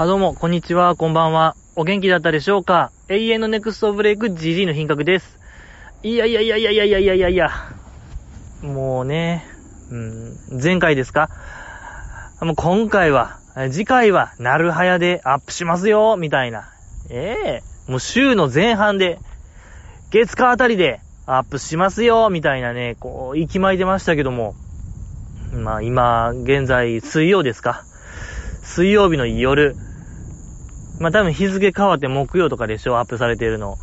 あ、どうも、こんにちは、こんばんは。お元気だったでしょうか？永遠のネクストブレイク GG の品格です。いやいやいやいやいやいやいやいやいや。もうね、うん、前回ですか？もう今回は、次回は、なるはやでアップしますよ、みたいな。ええー、もう週の前半で、月火あたりでアップしますよ、みたいなね、こう、息巻いてましたけども。まあ今、現在、水曜ですか？水曜日の夜、まあ、多分日付変わって木曜とかでしょ、アップされてるの。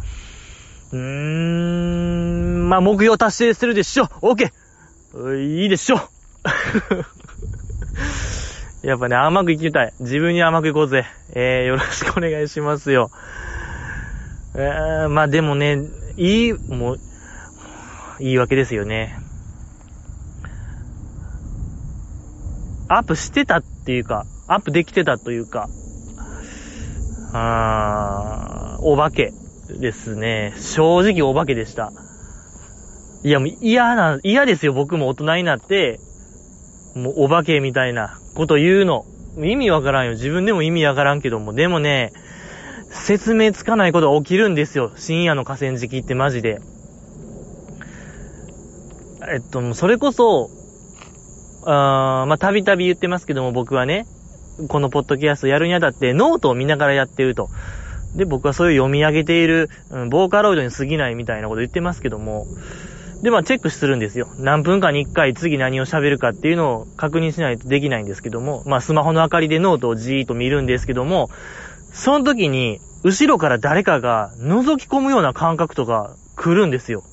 うーん、まあ、木曜達成するでしょ !OK! いいでしょ やっぱね、甘くいきたい。自分に甘くいこうぜ。えー、よろしくお願いしますよ。えー、まあでもね、いい、もう、いいわけですよね。アップしてたっていうか、アップできてたというか、あー、お化けですね。正直お化けでした。いや、もう嫌な、嫌ですよ、僕も大人になって、もうお化けみたいなこと言うの。意味わからんよ。自分でも意味わからんけども。でもね、説明つかないことが起きるんですよ。深夜の河川敷ってマジで。えっと、それこそ、あーまあ、たびたび言ってますけども、僕はね、このポッドキャストやるにあたってノートを見ながらやってると。で、僕はそういう読み上げている、うん、ボーカロイドに過ぎないみたいなこと言ってますけども、で、まあ、チェックするんですよ。何分かに一回次何を喋るかっていうのを確認しないとできないんですけども、まあ、スマホの明かりでノートをじーっと見るんですけども、その時に、後ろから誰かが覗き込むような感覚とか来るんですよ。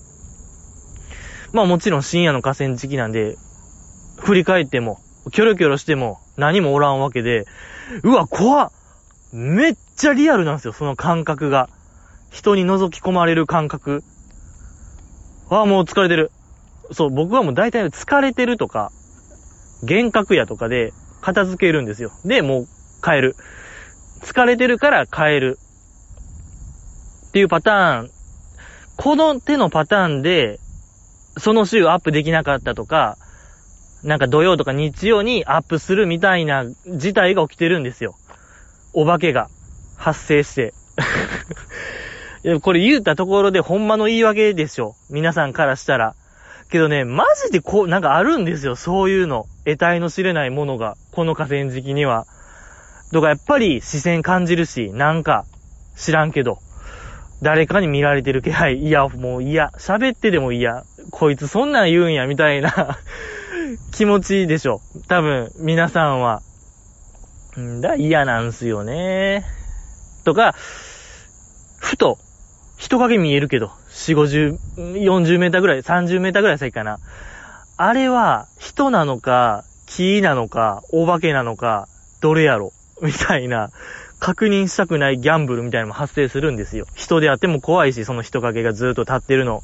まあもちろん深夜の河川敷なんで、振り返っても、キョロキョロしても何もおらんわけで、うわ、怖っめっちゃリアルなんですよ、その感覚が。人に覗き込まれる感覚。ああ、もう疲れてる。そう、僕はもう大体疲れてるとか、幻覚やとかで片付けるんですよ。で、もう変える。疲れてるから変える。っていうパターン。この手のパターンで、その週アップできなかったとか、なんか土曜とか日曜にアップするみたいな事態が起きてるんですよ。お化けが発生して。いや、これ言うたところでほんまの言い訳でしょ。皆さんからしたら。けどね、マジでこう、なんかあるんですよ。そういうの。得体の知れないものが。この河川敷には。とかやっぱり視線感じるし、なんか、知らんけど。誰かに見られてる気配。いや、もう嫌。喋ってでも嫌。こいつそんなん言うんや、みたいな 気持ちいいでしょ。多分、皆さんは。んだ、嫌なんすよね。とか、ふと、人影見えるけど、4、50、40メーターぐらい、30メーターぐらい先かな。あれは、人なのか、木なのか、お化けなのか、どれやろみたいな、確認したくないギャンブルみたいなのも発生するんですよ。人であっても怖いし、その人影がずっと立ってるの。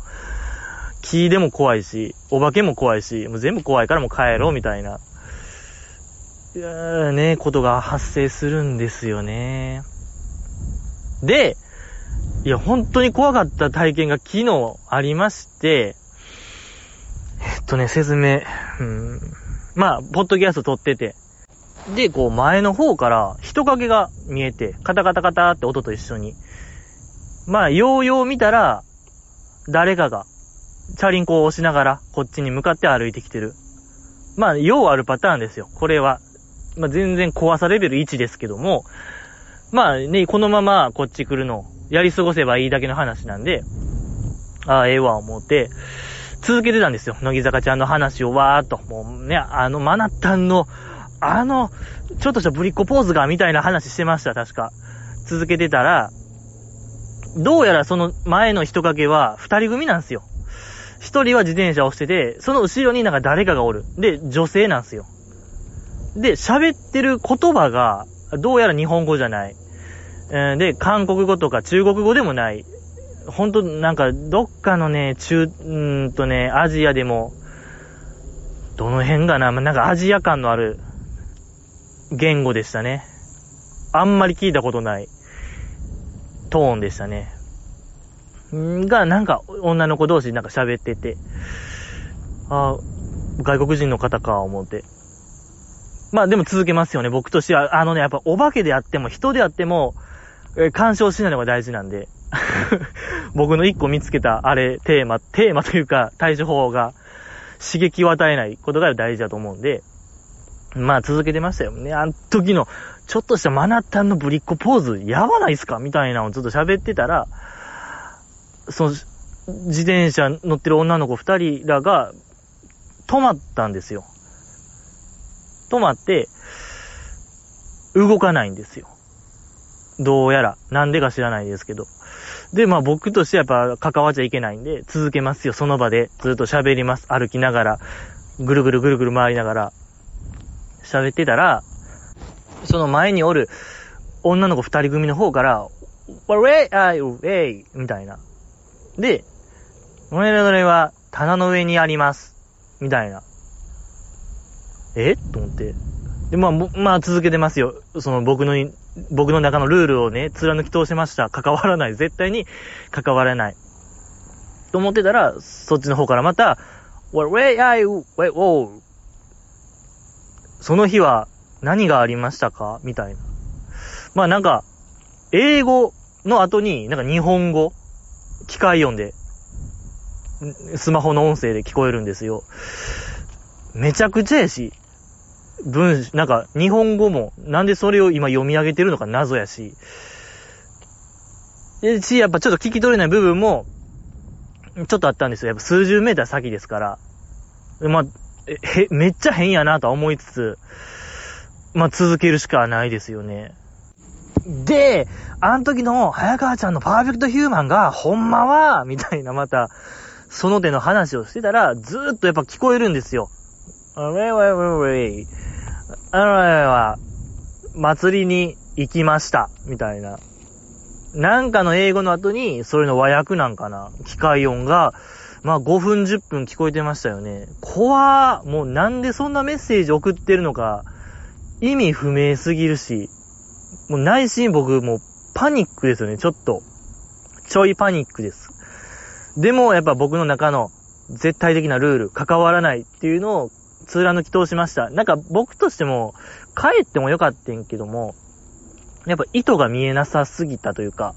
木でも怖いし、お化けも怖いし、もう全部怖いからもう帰ろうみたいな、いやーね、ことが発生するんですよね。で、いや、本当に怖かった体験が昨日ありまして、えっとね、説明、うん。まあ、ポッドキャスト撮ってて、で、こう前の方から人影が見えて、カタカタカタって音と一緒に。まあ、ようよう見たら、誰かがチャリンコを押しながら、こっちに向かって歩いてきてる。まあ、ようあるパターンですよ。これは。まあ、全然怖さレベル1ですけども、まあね、このままこっち来るの、やり過ごせばいいだけの話なんで、ああ、ええわ、思って、続けてたんですよ。乃木坂ちゃんの話をわーっと。もうね、あの、マナッタンの、あの、ちょっとしたぶりっ子ポーズが、みたいな話してました、確か。続けてたら、どうやらその前の人影は二人組なんですよ。一人は自転車をしてて、その後ろになんか誰かがおる。で、女性なんですよ。で、喋ってる言葉が、どうやら日本語じゃない。え、で、韓国語とか中国語でもない。ほんと、なんか、どっかのね、中、うんとね、アジアでも、どの辺かな、まあ、なんかアジア感のある言語でしたね。あんまり聞いたことないトーンでしたね。が、なんか、女の子同士なんか喋ってて、あ外国人の方か、思って。まあでも続けますよね、僕としては。あのね、やっぱお化けであっても、人であっても、えー、干渉しないのが大事なんで。僕の一個見つけた、あれ、テーマ、テーマというか、対処法が、刺激を与えないことが大事だと思うんで、まあ続けてましたよね。あの時の、ちょっとしたマナタンのぶりっ子ポーズ、やばないっすかみたいなのをずっと喋ってたら、その、自転車乗ってる女の子二人らが、止まったんですよ。止まって、動かないんですよ。どうやら。なんでか知らないですけど。で、まあ僕としてはやっぱ関わっちゃいけないんで、続けますよ。その場でずっと喋ります。歩きながら、ぐるぐるぐるぐる回りながら、喋ってたら、その前におる女の子二人組の方から、ウェイあイウェイみたいな。で、俺のれは棚の上にあります。みたいな。え？と思って。で、まあ、まあ続けてますよ。その僕の、僕の中のルールをね、貫き通しました。関わらない。絶対に関わらない。と思ってたら、そっちの方からまた、Where, where are you? Where, oh. その日は何がありましたか？みたいな。まあなんか、英語の後に、なんか日本語、機械音で、スマホの音声で聞こえるんですよ。めちゃくちゃやし、文、なんか、日本語も、なんでそれを今読み上げてるのか謎やし、で、し、やっぱちょっと聞き取れない部分も、ちょっとあったんですよ。やっぱ数十メーター先ですから。まあ、へ、めっちゃ変やなとは思いつつ、まあ続けるしかないですよね。で、あの時の早川ちゃんのパーフェクトヒューマンが、ほんまは、みたいなまた、その手の話をしてたら、ずーっとやっぱ聞こえるんですよ。あれウェイウェイウェイ。あのは、祭りに行きました。みたいな。なんかの英語の後に、それの和訳なんかな。機械音が、まあ5分10分聞こえてましたよね。怖もうなんでそんなメッセージ送ってるのか、意味不明すぎるし、もう内心僕もうパニックですよね、ちょっと。ちょいパニックです。でもやっぱ僕の中の絶対的なルール、関わらないっていうのを貫き通しました。なんか僕としても帰ってもよかったんけども、やっぱ意図が見えなさすぎたというか、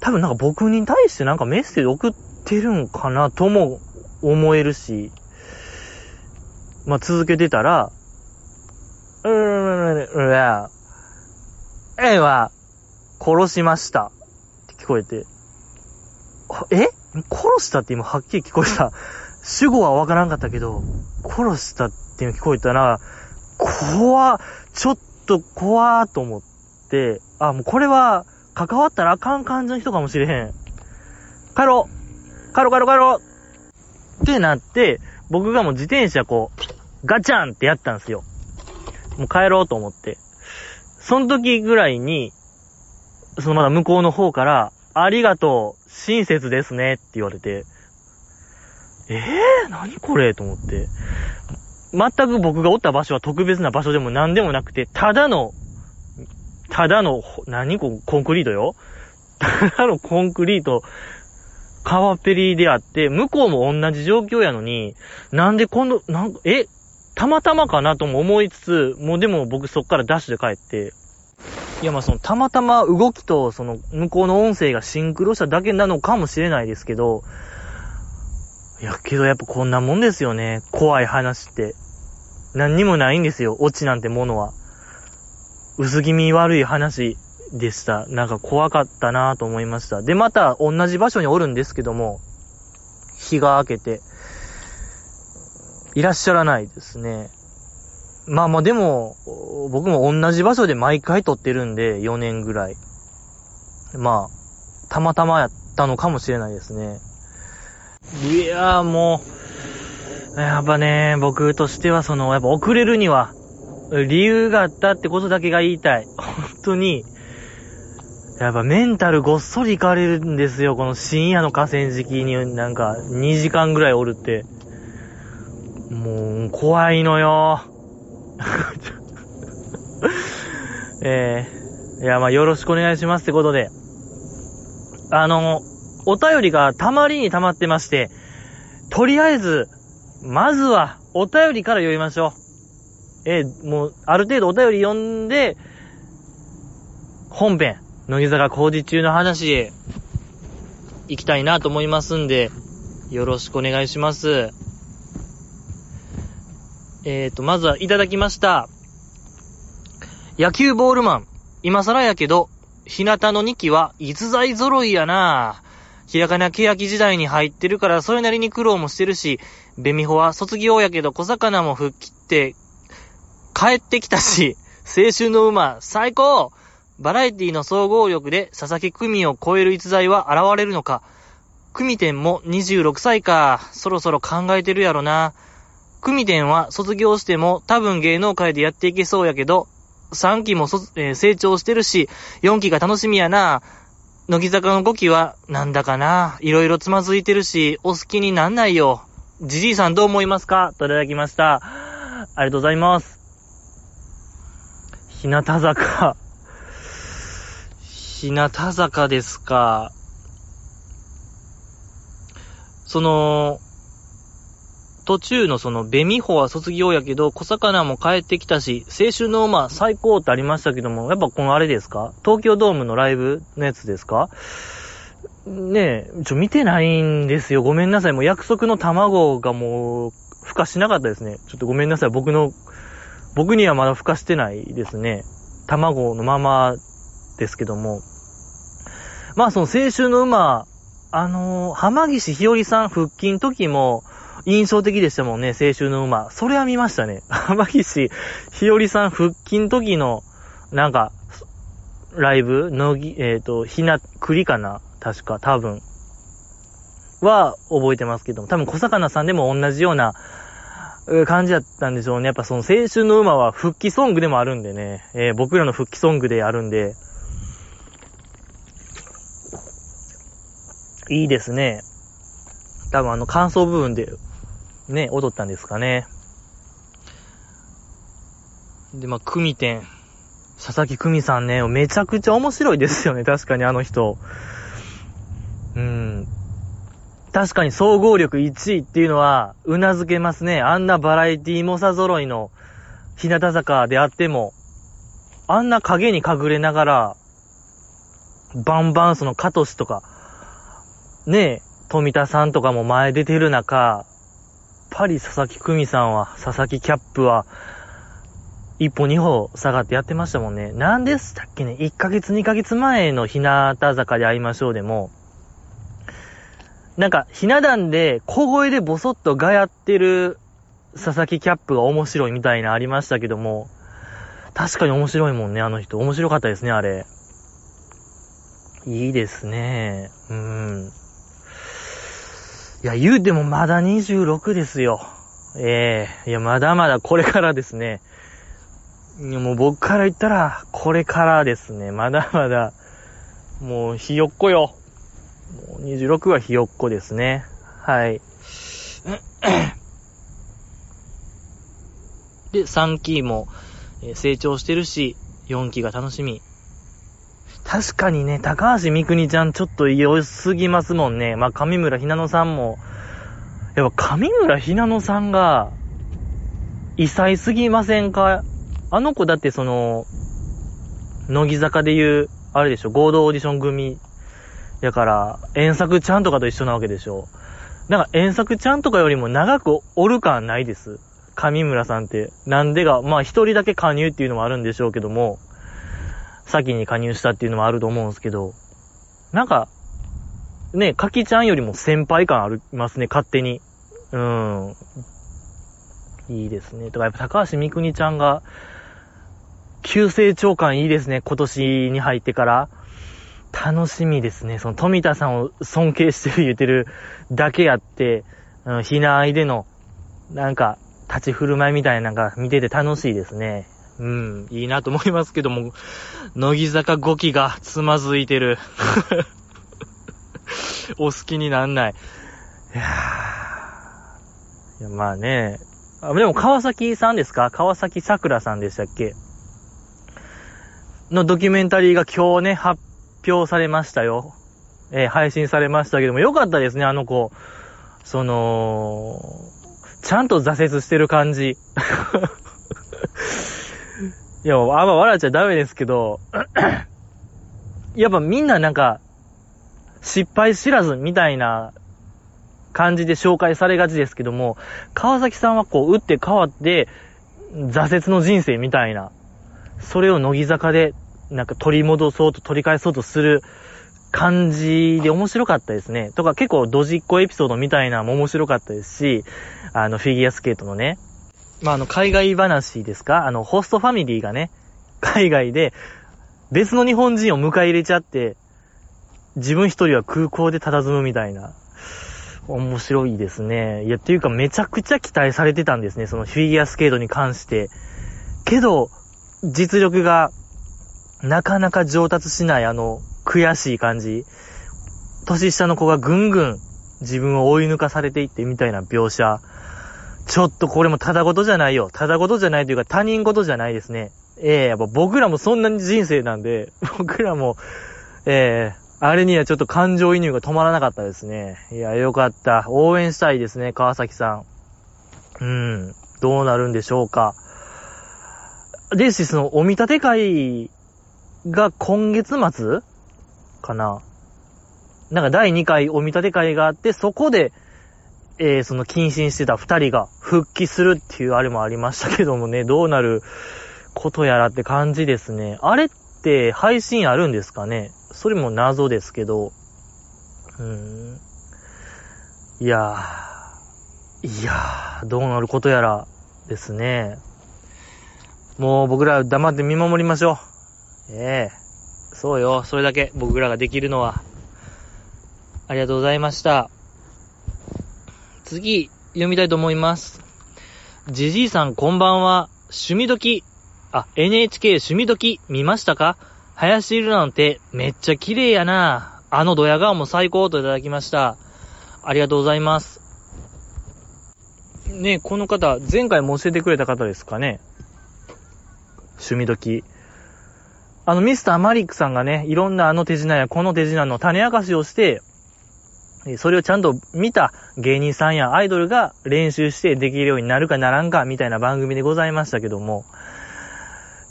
多分なんか僕に対してなんかメッセージ送ってるんかなとも思えるし、まあ、続けてたら、うーん、いや、えは、殺しました。って聞こえて、え？殺したって今はっきり聞こえた。主語はわからんかったけど、殺したっていうの聞こえたら、怖ちょっと怖ーと思って、あ、もうこれは、関わったらあかん感じの人かもしれへん。帰ろう帰ろう帰ろう帰ろうってなって、僕がもう自転車こう、ガチャンってやったんですよ。もう帰ろうと思って。その時ぐらいに、そのまだ向こうの方から、ありがとう、親切ですねって言われて、ええー、何これと思って。全く僕がおった場所は特別な場所でも何でもなくて、ただの、ただの、何こコンクリートよただのコンクリート、川っぺりであって、向こうも同じ状況やのに、なんで今度、なんか、え、たまたまかなとも思いつつ、もうでも僕そっからダッシュで帰って、いやまあそのたまたま動きとその向こうの音声がシンクロしただけなのかもしれないですけど、いやけどやっぱこんなもんですよね。怖い話って。何にもないんですよ。オチなんてものは。薄気味悪い話でした。なんか怖かったなぁと思いました。で、また同じ場所におるんですけども、日が明けて、いらっしゃらないですね。まあまあでも、僕も同じ場所で毎回撮ってるんで、4年ぐらい。まあ、たまたまやったのかもしれないですね。いやーもう、やっぱね、僕としてはその、やっぱ遅れるには、理由があったってことだけが言いたい。本当に、やっぱメンタルごっそりいかれるんですよ。この深夜の河川敷になんか2時間ぐらいおるって。もう、怖いのよ。えー、いや、ま、よろしくお願いしますってことで。あの、お便りがたまりに溜まってまして、とりあえず、まずは、お便りから読みましょう。えー、もう、ある程度お便り読んで、本編、乃木坂工事中の話へ、行きたいなと思いますんで、よろしくお願いします。えーと、まずはいただきました。野球ボールマン。今更やけど、日向の2期は逸材揃いやなひらかな欅時代に入ってるからそれなりに苦労もしてるし、ベミホは卒業やけど小魚も吹っ切って帰ってきたし、青春の馬最高バラエティの総合力で佐々木久美を超える逸材は現れるのか久美店も26歳か、そろそろ考えてるやろな。久美店は卒業しても多分芸能界でやっていけそうやけど、3期も、えー、成長してるし、4期が楽しみやな。乃木坂の5期は、なんだかな。いろいろつまずいてるし、お好きになんないよ。じじいさんどう思いますか？といただきました。ありがとうございます。日向坂。日向坂ですか。その、途中のその、ベミホは卒業やけど、小魚も帰ってきたし、青春の馬最高ってありましたけども、やっぱこのあれですか？東京ドームのライブのやつですか？ねえ、ちょ、見てないんですよ。ごめんなさい。もう約束の卵がもう、孵化しなかったですね。ちょっとごめんなさい。僕の、僕にはまだ孵化してないですね。卵のままですけども。まあ、その青春の馬、あのー、浜岸ひよりさん復帰の時も、印象的でしたもんね、青春の馬。それは見ましたね。浜岸ひよりさん復帰の時の、なんか、ライブ？のぎ、えっ、ー、と、ひな、栗かな？確か、多分。は、覚えてますけども、多分小魚さんでも同じような、感じだったんでしょうね。やっぱその青春の馬は復帰ソングでもあるんでね、えー、僕らの復帰ソングであるんで、いいですね。多分あの感想部分でね、踊ったんですかね。で、まあ、組店。佐々木久美さんね、めちゃくちゃ面白いですよね、確かにあの人。うん。確かに総合力1位っていうのは、うなずけますね。あんなバラエティ猛者揃いの日向坂であっても、あんな影に隠れながら、バンバンそのカトシとか、ねえ、富田さんとかも前出てる中、やっぱり佐々木久美さんは、佐々木キャップは、一歩二歩下がってやってましたもんね。なんでしたっけね ?1 ヶ月2ヶ月前の日向坂で会いましょうでも、なんか、ひな壇で小声でボソッとがやってる佐々木キャップが面白いみたいなありましたけども、確かに面白いもんね、あの人。面白かったですね、あれ。いいですね。うん。いや、言うてもまだ26ですよ。ええー、いや、まだまだこれからですね。もう僕から言ったら、これからですね。まだまだ、もう、ひよっこよ。もう26はひよっこですね。はい。で、3期も、成長してるし、4期が楽しみ。確かにね、高橋みくにちゃんちょっと良すぎますもんね。まあ、上村ひなのさんも、やっぱ上村ひなのさんが、異彩すぎませんか？あの子だってその、乃木坂で言う、あれでしょ、合同オーディション組やから、遠作ちゃんとかと一緒なわけでしょ。なんか遠作ちゃんとかよりも長くおる感ないです？上村さんって。なんでが、まあ一人だけ加入っていうのもあるんでしょうけども、先に加入したっていうのもあると思うんですけど、なんか、ね、かきちゃんよりも先輩感ありますね、勝手に。うん。いいですね。とか、やっぱ高橋みくにちゃんが、急成長感いいですね、今年に入ってから。楽しみですね。その富田さんを尊敬してる言うてるだけあって、うん、避難愛での、なんか、立ち振る舞いみたいなのが見てて楽しいですね。うん、いいなと思いますけども、乃木坂5期がつまずいてる。お好きになんない。いや。いや、まあね。あでも川崎さんですか？川崎桜さんでしたっけ？のドキュメンタリーが今日ね、発表されましたよ。えー、配信されましたけども、よかったですね、あの子。その、ちゃんと挫折してる感じ。いや、あんま笑っちゃダメですけど、やっぱみんななんか、失敗知らずみたいな感じで紹介されがちですけども、川崎さんはこう、打って変わって、挫折の人生みたいな、それを乃木坂で、なんか取り戻そうと取り返そうとする感じで面白かったですね。とか結構ドジっ子エピソードみたいなのも面白かったですし、あの、フィギュアスケートのね、まあ、あの、海外話ですか？あの、ホストファミリーがね、海外で別の日本人を迎え入れちゃって、自分一人は空港で佇むみたいな。面白いですね。いや、っていうかめちゃくちゃ期待されてたんですね。そのフィギュアスケートに関して。けど、実力がなかなか上達しないあの悔しい感じ。年下の子がぐんぐん自分を追い抜かされていってみたいな描写。ちょっとこれもただごとじゃないよ。ただごとじゃないというか他人事じゃないですね。ええー、やっぱ僕らもそんなに人生なんで、僕らも、ええー、あれにはちょっと感情移入が止まらなかったですね。いや、よかった。応援したいですね、川崎さん。うん。どうなるんでしょうか。ですし、その、お見立て会が今月末かな。なんか第2回お見立て会があって、そこで、えー、その謹慎してた2人が復帰するっていうあれもありましたけどもね、どうなることやらって感じですね。あれって配信あるんですかね？それも謎ですけど、うん。いやー、いやー、どうなることやらですね。もう僕ら黙って見守りましょう。ええそうよ、それだけ僕らができるのは。ありがとうございました。次、読みたいと思います。じじいさんこんばんは。趣味時。あ、NHK 趣味時見ましたか？林ルなんてめっちゃ綺麗やな。あのドヤ顔も最高といただきました。ありがとうございます。ねこの方、前回も教えてくれた方ですかね？趣味時。あの、ミスターマリックさんがね、いろんなあの手品やこの手品の種明かしをして、それをちゃんと見た芸人さんやアイドルが練習してできるようになるかならんかみたいな番組でございましたけども、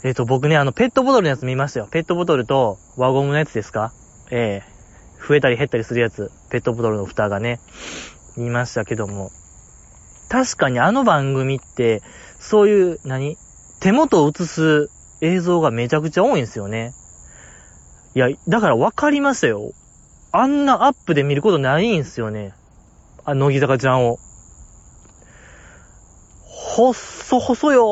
えっ、と、僕ね、あの、ペットボトルのやつ見ましたよ。ペットボトルと輪ゴムのやつですか？ええー、増えたり減ったりするやつ。ペットボトルの蓋がね、見ましたけども。確かにあの番組って、そういう、何？手元を映す映像がめちゃくちゃ多いんですよね。いや、だから分かりましたよ。あんなアップで見ることないんすよね。あ、乃木坂ちゃんを。細細よ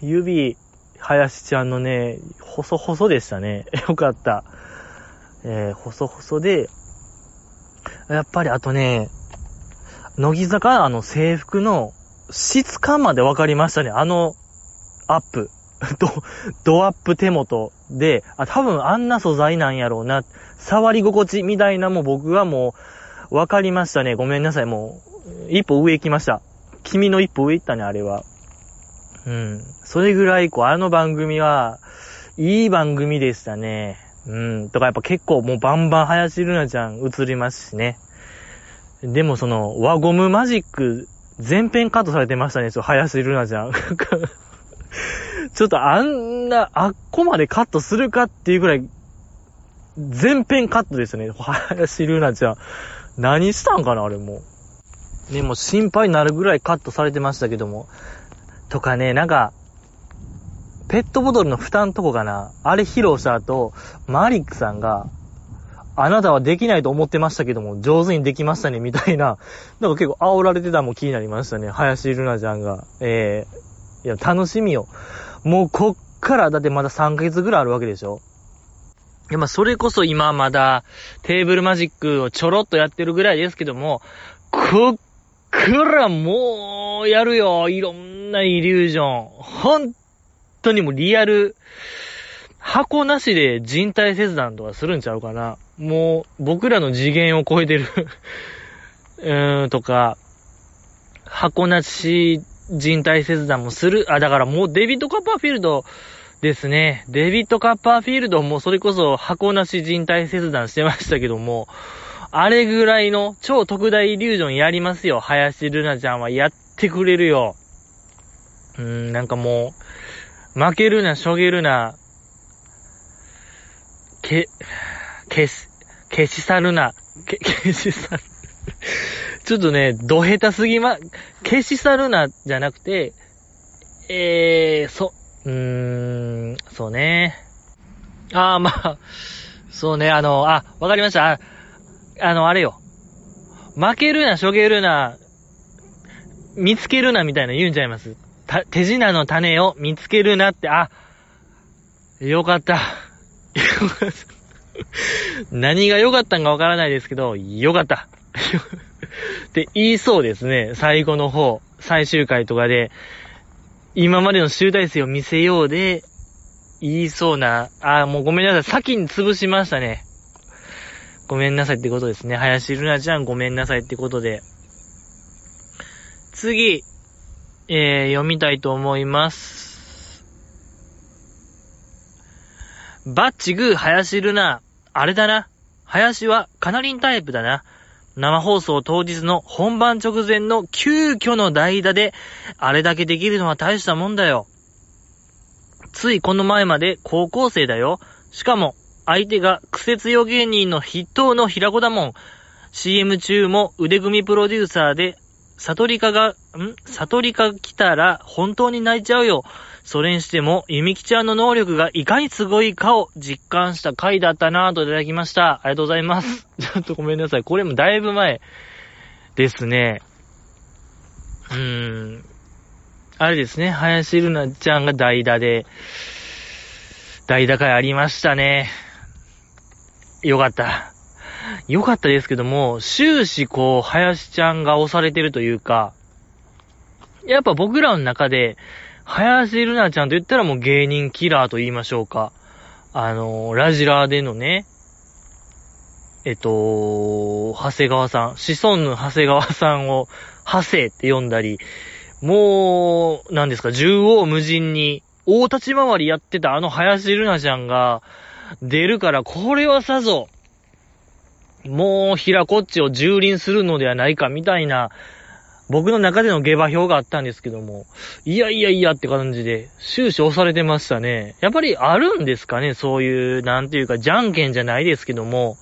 ー、指。林ちゃんのね、細細でしたね。よかった。えー、細細で、やっぱりあとね、乃木坂あの制服の質感まで分かりましたね。あの、アップ。ド、ドアップ手元で、あ、多分あんな素材なんやろうな。触り心地みたいなも僕はもう、分かりましたね。ごめんなさい。もう、一歩上行きました。君の一歩上行ったね、あれは。うん。それぐらい、こう、あの番組は、いい番組でしたね。うん。とかやっぱ結構もうバンバン林ルナちゃん映りますしね。でもその、輪ゴムマジック、全編カットされてましたね、ちょ、林ルナちゃん。ちょっとあんな、あっこまでカットするかっていうぐらい、全編カットですね、林ルナちゃん。何したんかな、あれもう。ね、もう心配になるぐらいカットされてましたけども。とかね、なんか、ペットボトルの蓋のとこかな。あれ披露した後、マリックさんが、あなたはできないと思ってましたけども、上手にできましたね、みたいな。なんか結構煽られてたのも気になりましたね。林ルナちゃんが。ええー、いや、楽しみよ。もうこっから、だってまだ3ヶ月ぐらいあるわけでしょいや、まあ、それこそ今まだテーブルマジックをちょろっとやってるぐらいですけども、こっからもうやるよ。いろんなイリュージョン。本当にもうリアル、箱なしで人体切断とかするんちゃうかな。もう僕らの次元を超えてる うーん、とか、箱なし人体切断もする。あ、だからもうデビッド・カッパーフィールドですね。デビッド・カッパーフィールドもそれこそ箱なし人体切断してましたけども、あれぐらいの超特大イリュージョンやりますよ。林ルナちゃんはやってくれるよ。うーん、なんかもう負けるな、しょげるな、け、消し、消し去るな、け、消し去る。ちょっとね、ど下手すぎま、消し去るな、じゃなくて、えー、そ、うーん、そうね。あー、まあ、そうね、あの、あ、わかりました。ああの、あれよ。負けるな、しょげるな、見つけるなみたいな言うんちゃいます。手品の種を見つけるなって、あ、よかった。何が良かったんかわからないですけど、よかった。って言いそうですね。最後の方、最終回とかで、今までの集大成を見せようで、言いそうな、あ、もうごめんなさい。先に潰しましたね。ごめんなさいってことですね。林ルナちゃんごめんなさいってことで。次、えー、読みたいと思います。バッチグー、林ルナ。あれだな。林はカナリンタイプだな。生放送当日の本番直前の急遽の代打で、あれだけできるのは大したもんだよ。ついこの前まで高校生だよ。しかも、相手がクセ強芸人の筆頭の平子だもん。CM 中も腕組みプロデューサーで悟りかが、ん？悟りか来たら本当に泣いちゃうよ。それにしても、ゆみきちゃんの能力がいかにすごいかを実感した回だったなぁといただきました。ありがとうございます。ちょっとごめんなさい。これもだいぶ前ですね。うーん。あれですね。林るなちゃんが代打で、代打会ありましたね。よかった。良かったですけども、終始こう、林ちゃんが押されてるというか、やっぱ僕らの中で、林ルナちゃんと言ったらもう芸人キラーと言いましょうか。あの、ラジラーでのね、えっと、長谷川さん、子孫の長谷川さんを、長谷って呼んだり、もう、何ですか、縦横無尽に、大立ち回りやってたあの林ルナちゃんが、出るから、これはさぞ、もう、平こっちを蹂躙するのではないか、みたいな、僕の中での下馬評があったんですけども、いやいやいやって感じで、終始押されてましたね。やっぱりあるんですかね、そういう、なんていうか、じゃんけんじゃないですけども、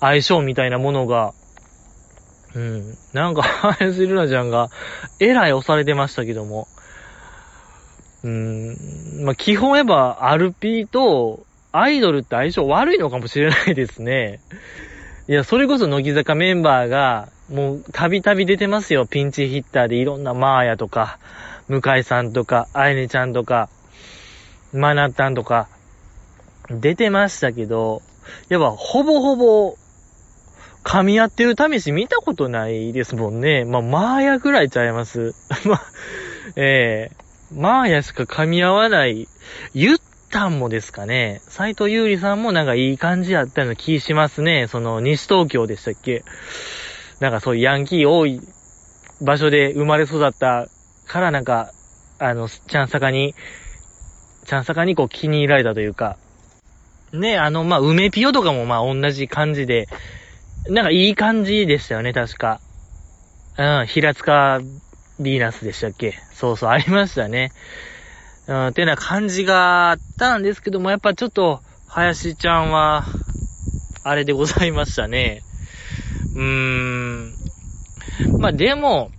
相性みたいなものが。うん。なんか、林ルナちゃんが、えらい押されてましたけども。うん。まあ、基本やっぱ、アルピーと、アイドルって相性悪いのかもしれないですね。いや、それこそ乃木坂メンバーが、もう、たびたび出てますよ。ピンチヒッターでいろんなマーヤとか、向井さんとか、あいねちゃんとか、マナッタンとか、出てましたけど、やっぱ、ほぼほぼ、噛み合ってる試し見たことないですもんね。まあ、マーヤぐらいちゃいます。ま、ええー、マーヤしか噛み合わない。言っタンもですかね、斎藤優里さんもなんかいい感じやったような気しますね。その、西東京でしたっけなんかそういうヤンキー多い場所で生まれ育ったからなんか、あの、ちゃんさかに、ちゃんさかにこう気に入られたというか、ね、あの、まあ、梅ピオとかもま同じ感じで、なんかいい感じでしたよね、確か。うん、平塚ビーナスでしたっけそうそう、ありましたね。うん、てな感じがあったんですけども、やっぱちょっと、林ちゃんは、あれでございましたね。うーん。まあ、でも、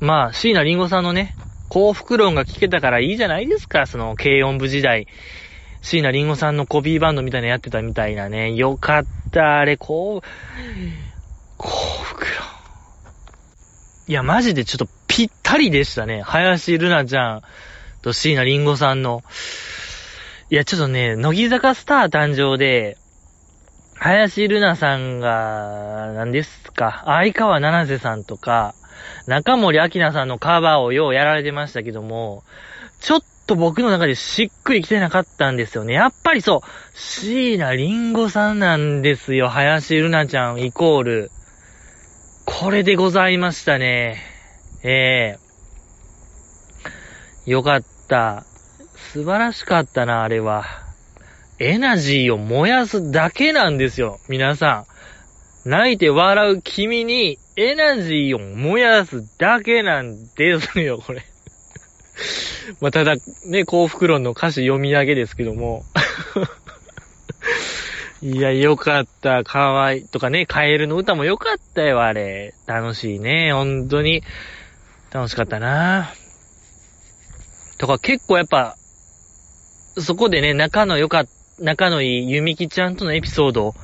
まあ、椎名林檎さんのね、幸福論が聞けたからいいじゃないですか、その、軽音部時代。椎名林檎さんのコピーバンドみたいなやってたみたいなね。よかった、あれ、こう、幸福論。いや、マジでちょっとぴったりでしたね。林ルナちゃんと椎名林檎さんの。いや、ちょっとね、乃木坂スター誕生で、林ルナさんが、何ですか、相川七瀬さんとか、中森明菜さんのカバーをようやられてましたけども、ちょっと僕の中でしっくりきてなかったんですよね。やっぱりそう、椎名林檎さんなんですよ。林ルナちゃんイコール。これでございましたね。ええー、よかった。素晴らしかったな、あれは。エナジーを燃やすだけなんですよ、皆さん。泣いて笑う君にエナジーを燃やすだけなんですよ、これ。まあ、ただ、ね、幸福論の歌詞読み上げですけども。いや、よかった。かわいい。とかね、カエルの歌もよかったよ、あれ。楽しいね。本当に。楽しかったなとか結構やっぱ、そこでね、仲の良か、仲のいいゆみきちゃんとのエピソード、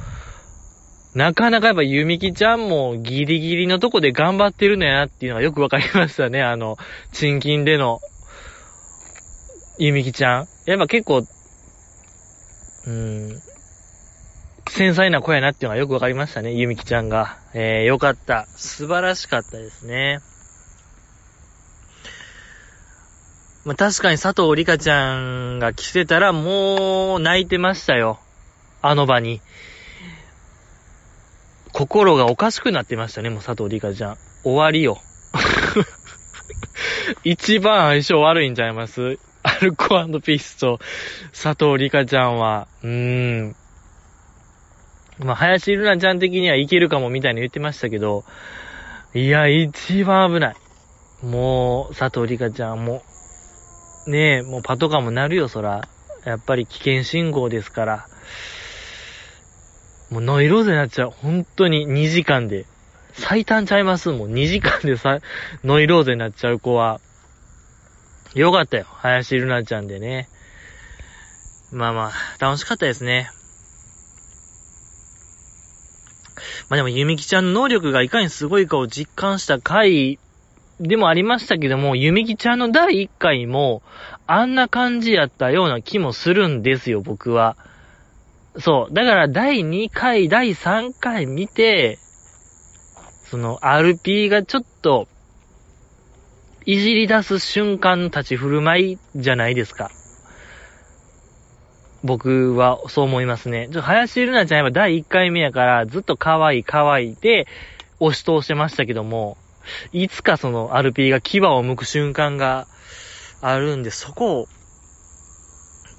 なかなかやっぱゆみきちゃんもギリギリのとこで頑張ってるのやなっていうのがよくわかりましたね。あの、賃金での、ゆみきちゃん。やっぱ結構、うーん、繊細な子やなっていうのがよくわかりましたね。ゆみきちゃんが。えー、よかった。素晴らしかったですね。まあ、確かに佐藤里香ちゃんが来てたらもう泣いてましたよ。あの場に。心がおかしくなってましたね、もう佐藤里香ちゃん。終わりよ。一番相性悪いんちゃいます？アルコピースと佐藤里香ちゃんは。うーん。まあ、林瑠奈ちゃん的にはいけるかもみたいに言ってましたけど、いや、一番危ない。もう、佐藤里香ちゃんも、ねえ、もうパトカーもなるよ、そら。やっぱり危険信号ですから。もうノイローゼになっちゃう。本当に2時間で。最短ちゃいますもん。2時間でさ、ノイローゼになっちゃう子は。よかったよ。林ルナちゃんでね。まあまあ、楽しかったですね。まあでも、ゆみきちゃんの能力がいかにすごいかを実感した回でもありましたけども、ゆみきちゃんの第1回も、あんな感じやったような気もするんですよ、僕は。そう。だから、第2回、第3回見て、その、RP がちょっと、いじり出す瞬間の立ち振る舞いじゃないですか。僕はそう思いますね。ちょ、林瑠奈ちゃんやっぱ第1回目やからずっと可愛い可愛いで押し通してましたけども、いつかその RP が牙を剥く瞬間があるんで、そこを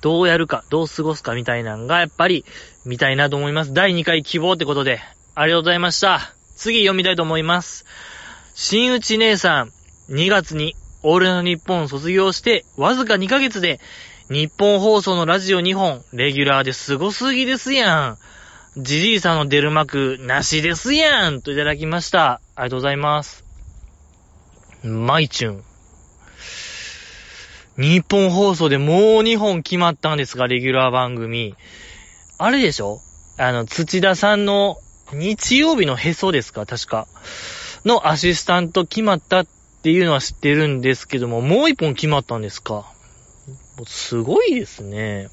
どうやるか、どう過ごすかみたいなんがやっぱり見たいなと思います。第2回希望ってことで、ありがとうございました。次読みたいと思います。新内姉さん、2月にオールナ日本卒業して、わずか2ヶ月で、日本放送のラジオ2本、レギュラーですごすぎですやん。じじいさんの出る幕、なしですやんといただきました。ありがとうございます。マイチュン。日本放送でもう2本決まったんですが、レギュラー番組。あれでしょ？あの、土田さんの日曜日のへそですか？確か。のアシスタント決まったっていうのは知ってるんですけども、もう一本決まったんですか？もうすごいですね。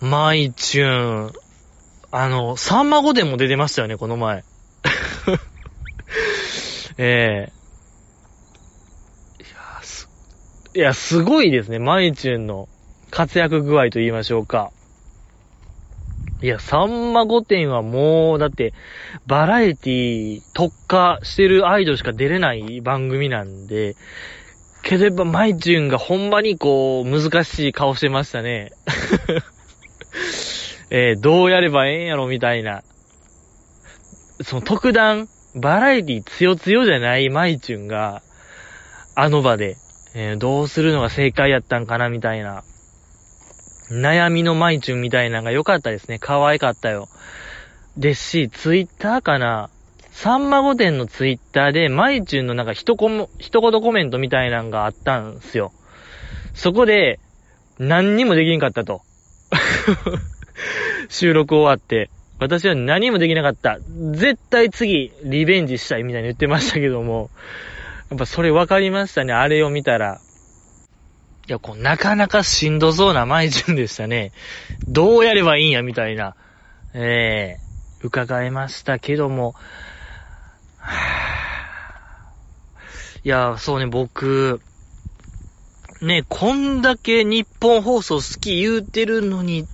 マイチューン。あの、サンマゴでも出てましたよね、この前。ええー、いや、す、いや、すごいですね。マイチューンの活躍具合と言いましょうか。いや、さんま御殿はもう、だって、バラエティ特化してるアイドルしか出れない番組なんで、けどやっぱマイチュンがほんまにこう、難しい顔してましたね。えー、どうやればええんやろみたいな。その特段、バラエティ強強じゃないマイチュンが、あの場で、えー、どうするのが正解やったんかなみたいな。悩みのマイチュンみたいなのが良かったですね。可愛かったよ。ですし、ツイッターかなサンマ御殿のツイッターで、マイチュンのなんか一コも、一言コメントみたいなのがあったんすよ。そこで、何にもできんかったと。収録終わって、私は何もできなかった。絶対次、リベンジしたいみたいに言ってましたけども、やっぱそれ分かりましたね。あれを見たら。いや、こう、なかなかしんどそうな舞順でしたね。どうやればいいんや、みたいな。ええー、伺いましたけども、いや、そうね、僕、ね、こんだけ日本放送好き言うてるのに、い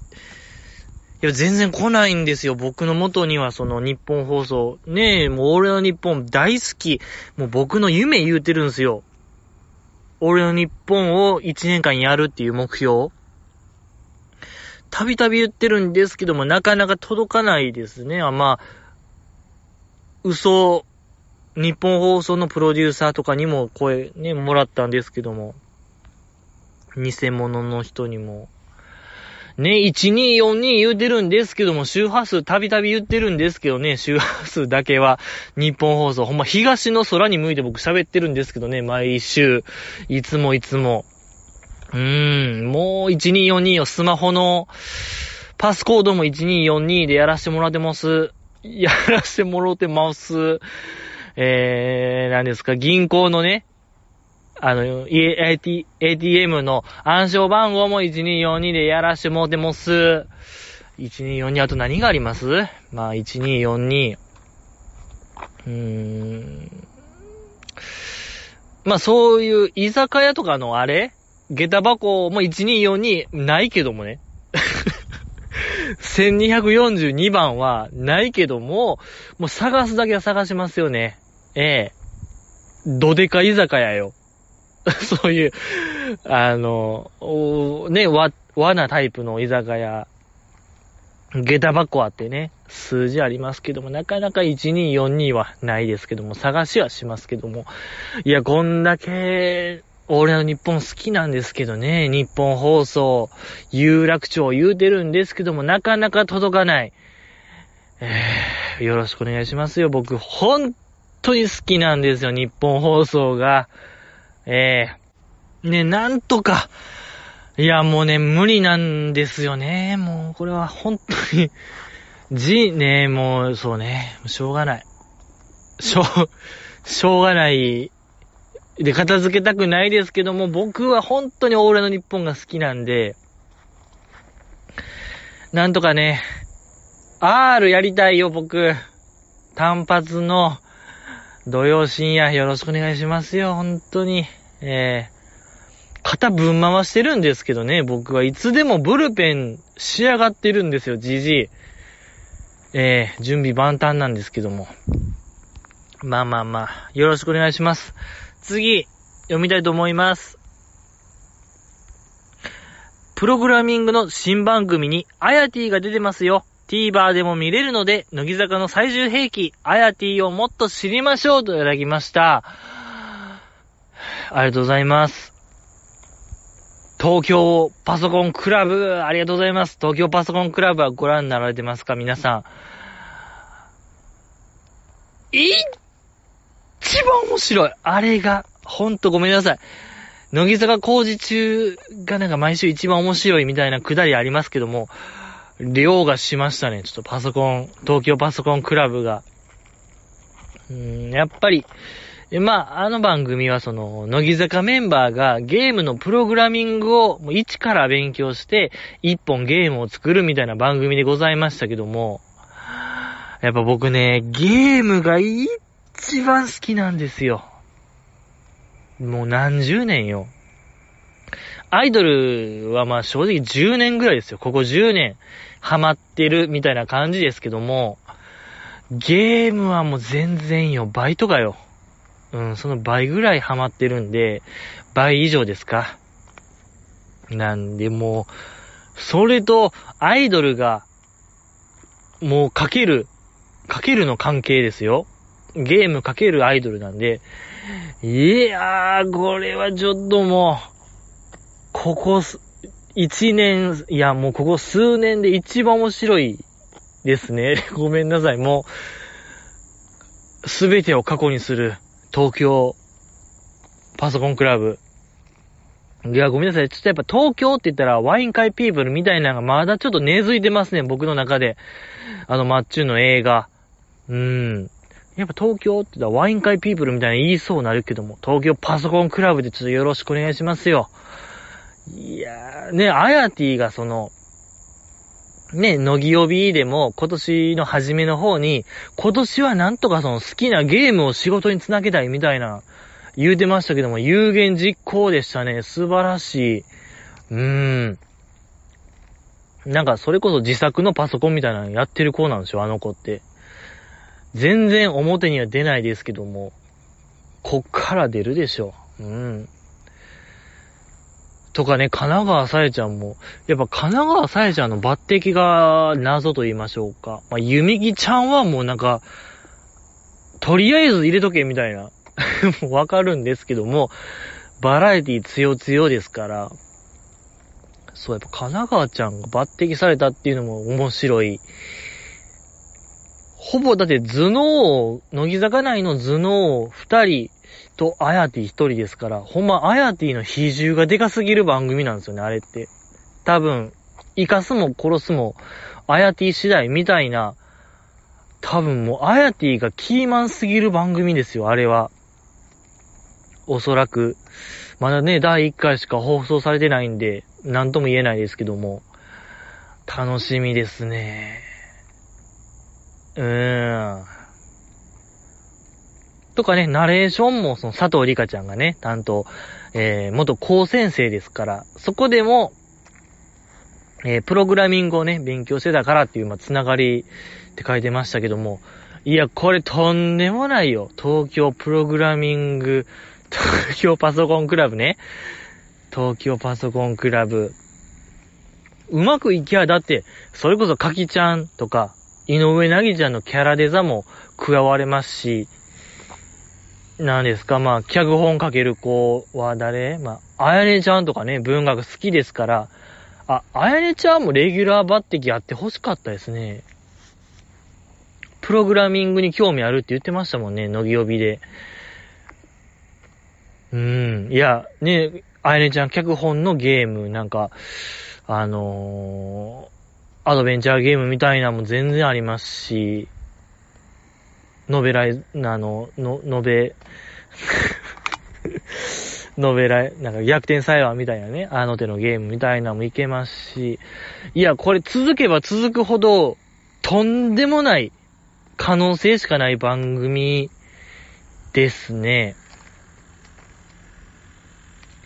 や、全然来ないんですよ。僕の元にはその日本放送。ねえ、もう俺の日本大好き。もう僕の夢言うてるんですよ。俺の日本を1年間やるっていう目標。たびたび言ってるんですけども、なかなか届かないですね。あまあ、嘘日本放送のプロデューサーとかにも声ね、もらったんですけども、偽物の人にも。ね、1242言うてるんですけども、周波数たびたび言ってるんですけどね、周波数だけは日本放送。ほんま東の空に向いて僕喋ってるんですけどね、毎週。いつもいつも。うーん、もう1242をスマホのパスコードも1242でやらしてもらってます。やらしてもらってます。えー、何ですか、銀行のね、あの、AT、ATM の暗証番号も1242でやらしてもらってます。1242、あと何があります？まあ、1242。うーん。まあ、そういう居酒屋とかのあれ？下駄箱も1242ないけどもね。1242番はないけども、もう探すだけは探しますよね。ええ。どでか居酒屋よ。そういう、あの、ね、わ、和なタイプの居酒屋。下駄箱あってね、数字ありますけども、なかなか1242はないですけども、探しはしますけども。いや、こんだけ、俺の日本好きなんですけどね、日本放送、有楽町言うてるんですけども、なかなか届かない。えー、よろしくお願いしますよ。僕、本当に好きなんですよ、日本放送が。ええー、ね、なんとか、いや、もうね、無理なんですよね。もう、これは本当に、じ、ね、もう、そうね、しょうがない。しょう、しょうがないで、片付けたくないですけども、僕は本当にオーラの日本が好きなんで、なんとかね、R やりたいよ、僕。単発の土曜深夜よろしくお願いしますよ、本当に。えー、肩ぶん回してるんですけどね、僕はいつでもブルペン仕上がってるんですよ、じじい。えー、準備万端なんですけども。まあまあまあ、よろしくお願いします。次、読みたいと思います。プログラミングの新番組に、あやティが出てますよ。TVer でも見れるので、乃木坂の最終兵器、あやティをもっと知りましょうといただきました。ありがとうございます。東京パソコンクラブ、ありがとうございます。東京パソコンクラブはご覧になられてますか？皆さん。い一番面白い。あれが、ほんとごめんなさい。乃木坂工事中がなんか毎週一番面白いみたいなくだりありますけども、量がしましたね。ちょっとパソコン、東京パソコンクラブが。うん、やっぱり、まあ、あの番組はその、乃木坂メンバーがゲームのプログラミングをもう一から勉強して、一本ゲームを作るみたいな番組でございましたけども、やっぱ僕ね、ゲームが一番好きなんですよ。もう何十年よ。アイドルはまあ正直10年ぐらいですよ。ここ10年ハマってるみたいな感じですけども、ゲームはもう全然よ。倍とかよ。うん、その倍ぐらいハマってるんで、倍以上ですか。なんでもう、それとアイドルが、もうかける、かけるの関係ですよ。ゲームかけるアイドルなんで、いやー、これはちょっともう、ここ一年、いや、もうここ数年で一番面白いですね。ごめんなさい。もう、すべてを過去にする東京パソコンクラブ。いや、ごめんなさい。ちょっとやっぱ東京って言ったらワイン会ピープルみたいなのがまだちょっと根付いてますね。僕の中で。あの、マッチュの映画。うーん。やっぱ東京って言ったらワイン会ピープルみたいに言いそうになるけども、東京パソコンクラブでちょっとよろしくお願いしますよ。いやー、ね、アヤティがその、ね、乃木帯でも今年の初めの方に、今年はなんとかその好きなゲームを仕事につなげたいみたいな言うてましたけども、有言実行でしたね。素晴らしい。うーん。なんかそれこそ自作のパソコンみたいなのやってる子なんですよ、あの子って。全然表には出ないですけども、こっから出るでしょう。うん。とかね、神奈川さえちゃんも、やっぱ神奈川さえちゃんの抜擢が謎と言いましょうか。まあ、ゆみぎちゃんはもうなんか、とりあえず入れとけみたいな、もうわかるんですけども、バラエティ強強ですから、そう、やっぱ神奈川ちゃんが抜擢されたっていうのも面白い。ほぼだって頭脳、乃木坂内の頭脳二人とアヤティ一人ですから、ほんまアヤティの比重がでかすぎる番組なんですよね、あれって。多分、生かすも殺すも、アヤティ次第みたいな、多分もう、アヤティがキーマンすぎる番組ですよ、あれは。おそらく。まだね、第1回しか放送されてないんで、なんとも言えないですけども、楽しみですね。うーん。とかね、ナレーションもその佐藤里香ちゃんがね、担当、えー、元高先生ですから、そこでも、えー、プログラミングをね、勉強してたからっていう、まあ、つながりって書いてましたけども、いや、これとんでもないよ。東京プログラミング、東京パソコンクラブね。東京パソコンクラブ。うまくいきゃ、だって、それこそかきちゃんとか、井上なぎちゃんのキャラデザも加われますし、なんですか、まあ、脚本書ける子は誰？まあ、あやねちゃんとかね、文学好きですから、あ、あやねちゃんもレギュラー抜擢やって欲しかったですね。プログラミングに興味あるって言ってましたもんね、乃木おびで。うん。いや、ね、あやねちゃん脚本のゲーム、なんか、あのー、アドベンチャーゲームみたいなのも全然ありますし、ノベライ、あの、の、ノベ、ノベライ、なんか逆転裁判みたいなね、あの手のゲームみたいなのもいけますし、いや、これ続けば続くほど、とんでもない可能性しかない番組ですね。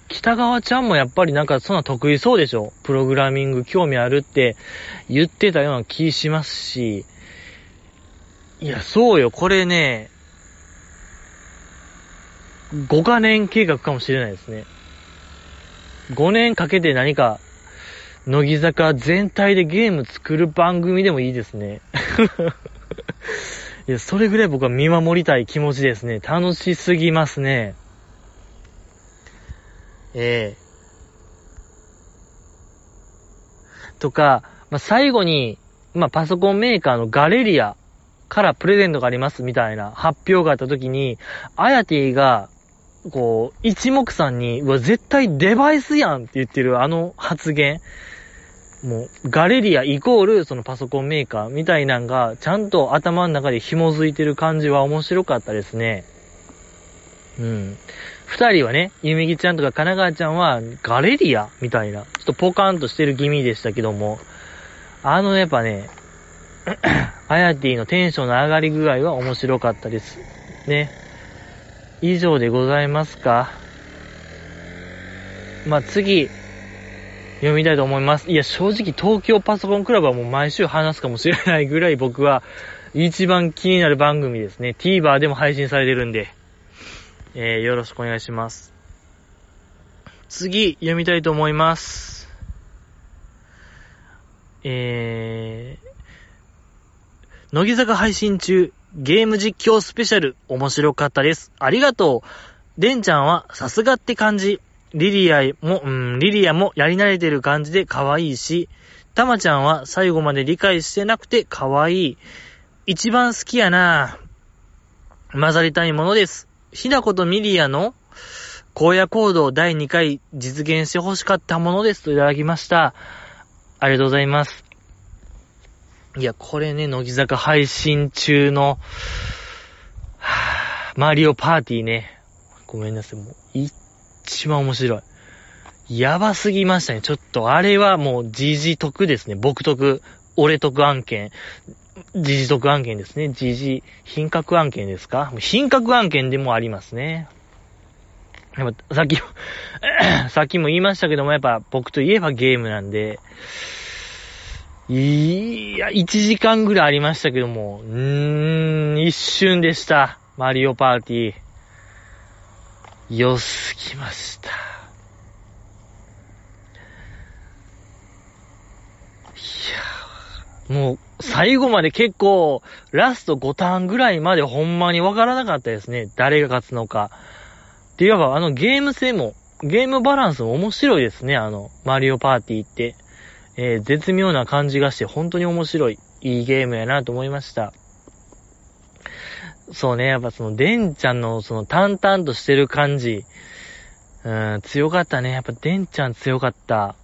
北川ちゃんもやっぱりなんかそんな得意そうでしょ？プログラミング興味あるって言ってたような気しますし。いや、そうよ、これね、5カ年計画かもしれないですね。5年かけて何か、乃木坂全体でゲーム作る番組でもいいですね。いや、それぐらい僕は見守りたい気持ちですね。楽しすぎますね。ええとか、まあ、最後に、まあ、パソコンメーカーのガレリアからプレゼントがありますみたいな発表があった時に、アヤティが、こう、一目散に、うわ、絶対デバイスやんって言ってるあの発言。もう、ガレリアイコール、そのパソコンメーカーみたいなんが、ちゃんと頭の中で紐づいてる感じは面白かったですね。うん。二人はね、ゆみぎちゃんとか神奈川ちゃんは、ガレリアみたいな、ちょっとポカンとしてる気味でしたけども、あの、やっぱね、アヤティのテンションの上がり具合は面白かったです。ね。以上でございますか？まあ、次、読みたいと思います。いや、正直東京パソコンクラブはもう毎週話すかもしれないぐらい僕は一番気になる番組ですね。TVer でも配信されてるんで。えー、よろしくお願いします。次、読みたいと思います。えー、乃木坂配信中、ゲーム実況スペシャル、面白かったです。ありがとう。デンちゃんはさすがって感じ。リリアも、うん、リリアもやり慣れてる感じで可愛いし、たまちゃんは最後まで理解してなくて可愛い。一番好きやな混ざりたいものです。ひなことミリアの荒野行動第2回実現して欲しかったものですといただきました。ありがとうございます。いや、これね、乃木坂配信中の、はぁ、マリオパーティーね。ごめんなさい、もう、一番面白い。やばすぎましたね。ちょっと、あれはもう、じじ得ですね。僕得、俺得案件。時事得案件ですね。時事品格案件ですか？品格案件でもありますね。やっぱ、さっき、さっきも言いましたけども、やっぱ僕といえばゲームなんで、いや、1時間ぐらいありましたけども、うーん、一瞬でした。マリオパーティー。良すぎました。いやもう、最後まで結構、ラスト5ターンぐらいまでほんまにわからなかったですね。誰が勝つのか。って言えば、あのゲーム性も、ゲームバランスも面白いですね。あの、マリオパーティーって。えー、絶妙な感じがして本当に面白い、いいゲームやなと思いました。そうね、やっぱその、デンちゃんのその淡々としてる感じ、うん、強かったね。やっぱデンちゃん強かった。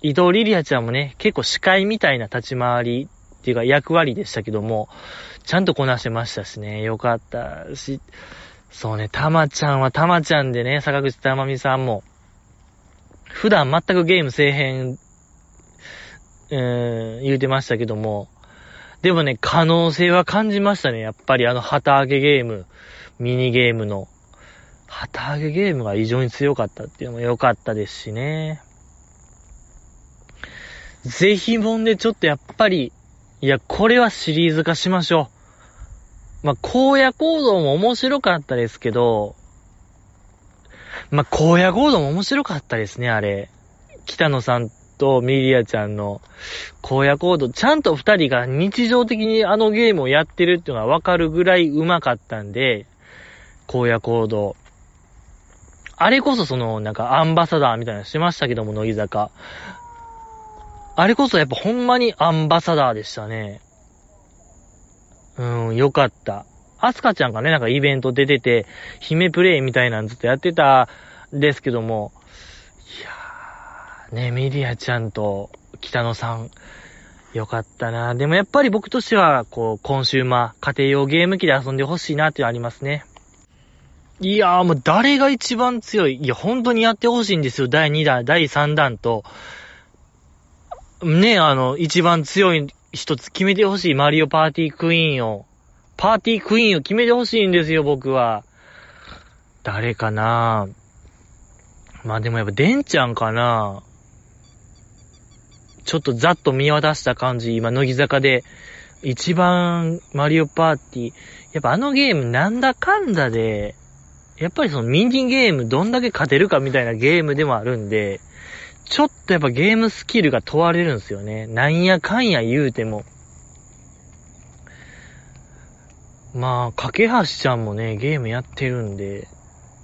伊藤リリアちゃんもね、結構司会みたいな立ち回りっていうか役割でしたけども、ちゃんとこなしてましたしね、よかったし、そうね、たまちゃんはたまちゃんでね、坂口たまみさんも、普段全くゲームせえへん、うん、言うてましたけども、でもね、可能性は感じましたね。やっぱりあの旗揚げゲーム、ミニゲームの、旗揚げゲームが異常に強かったっていうのも良かったですしね。ぜひもんでちょっとやっぱり、いや、これはシリーズ化しましょう。まあ、荒野行動も面白かったですけど、まあ、荒野行動も面白かったですね、あれ。北野さんとミリアちゃんの荒野行動、ちゃんと二人が日常的にあのゲームをやってるっていうのがわかるぐらい上手かったんで、荒野行動。あれこそその、なんかアンバサダーみたいなのしましたけども、乃木坂。あれこそやっぱほんまにアンバサダーでしたね。うん、よかった。アスカちゃんがね、なんかイベント出てて、姫プレイみたいなんずっとやってたんですけども、いやー、ね、メディアちゃんと北野さん、よかったな。でもやっぱり僕としては、こう、コンシューマー、家庭用ゲーム機で遊んでほしいなっていうのありますね。いやーもう誰が一番強い？いや、本当にやってほしいんですよ。第2弾、第3弾と。ね、あの、一番強い一つ決めてほしいマリオパーティークイーンを。パーティークイーンを決めてほしいんですよ、僕は。誰かなまあでもやっぱ、デンちゃんかなちょっとざっと見渡した感じ、今、乃木坂で、一番マリオパーティー、やっぱあのゲームなんだかんだで、やっぱりそのミニゲームどんだけ勝てるかみたいなゲームでもあるんで、ちょっとやっぱゲームスキルが問われるんですよね。なんやかんや言うても。まあ、架け橋ちゃんもね、ゲームやってるんで、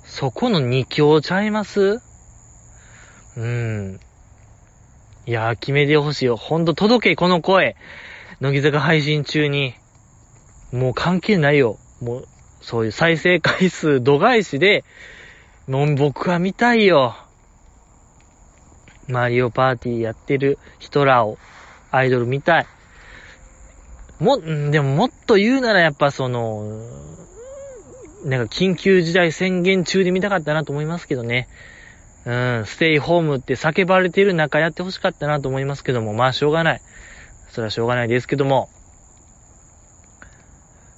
そこの二強ちゃいます？うん。いやー、決めてほしいよ。ほんと届け、この声。乃木坂配信中に。もう関係ないよ。もう、そういう再生回数度外視で、もう僕は見たいよ。マリオパーティーやってる人らを、アイドル見たい。も、でももっと言うならやっぱその、なんか緊急事態宣言中で見たかったなと思いますけどね。うん、ステイホームって叫ばれてる中やってほしかったなと思いますけども、まあしょうがない。それはしょうがないですけども。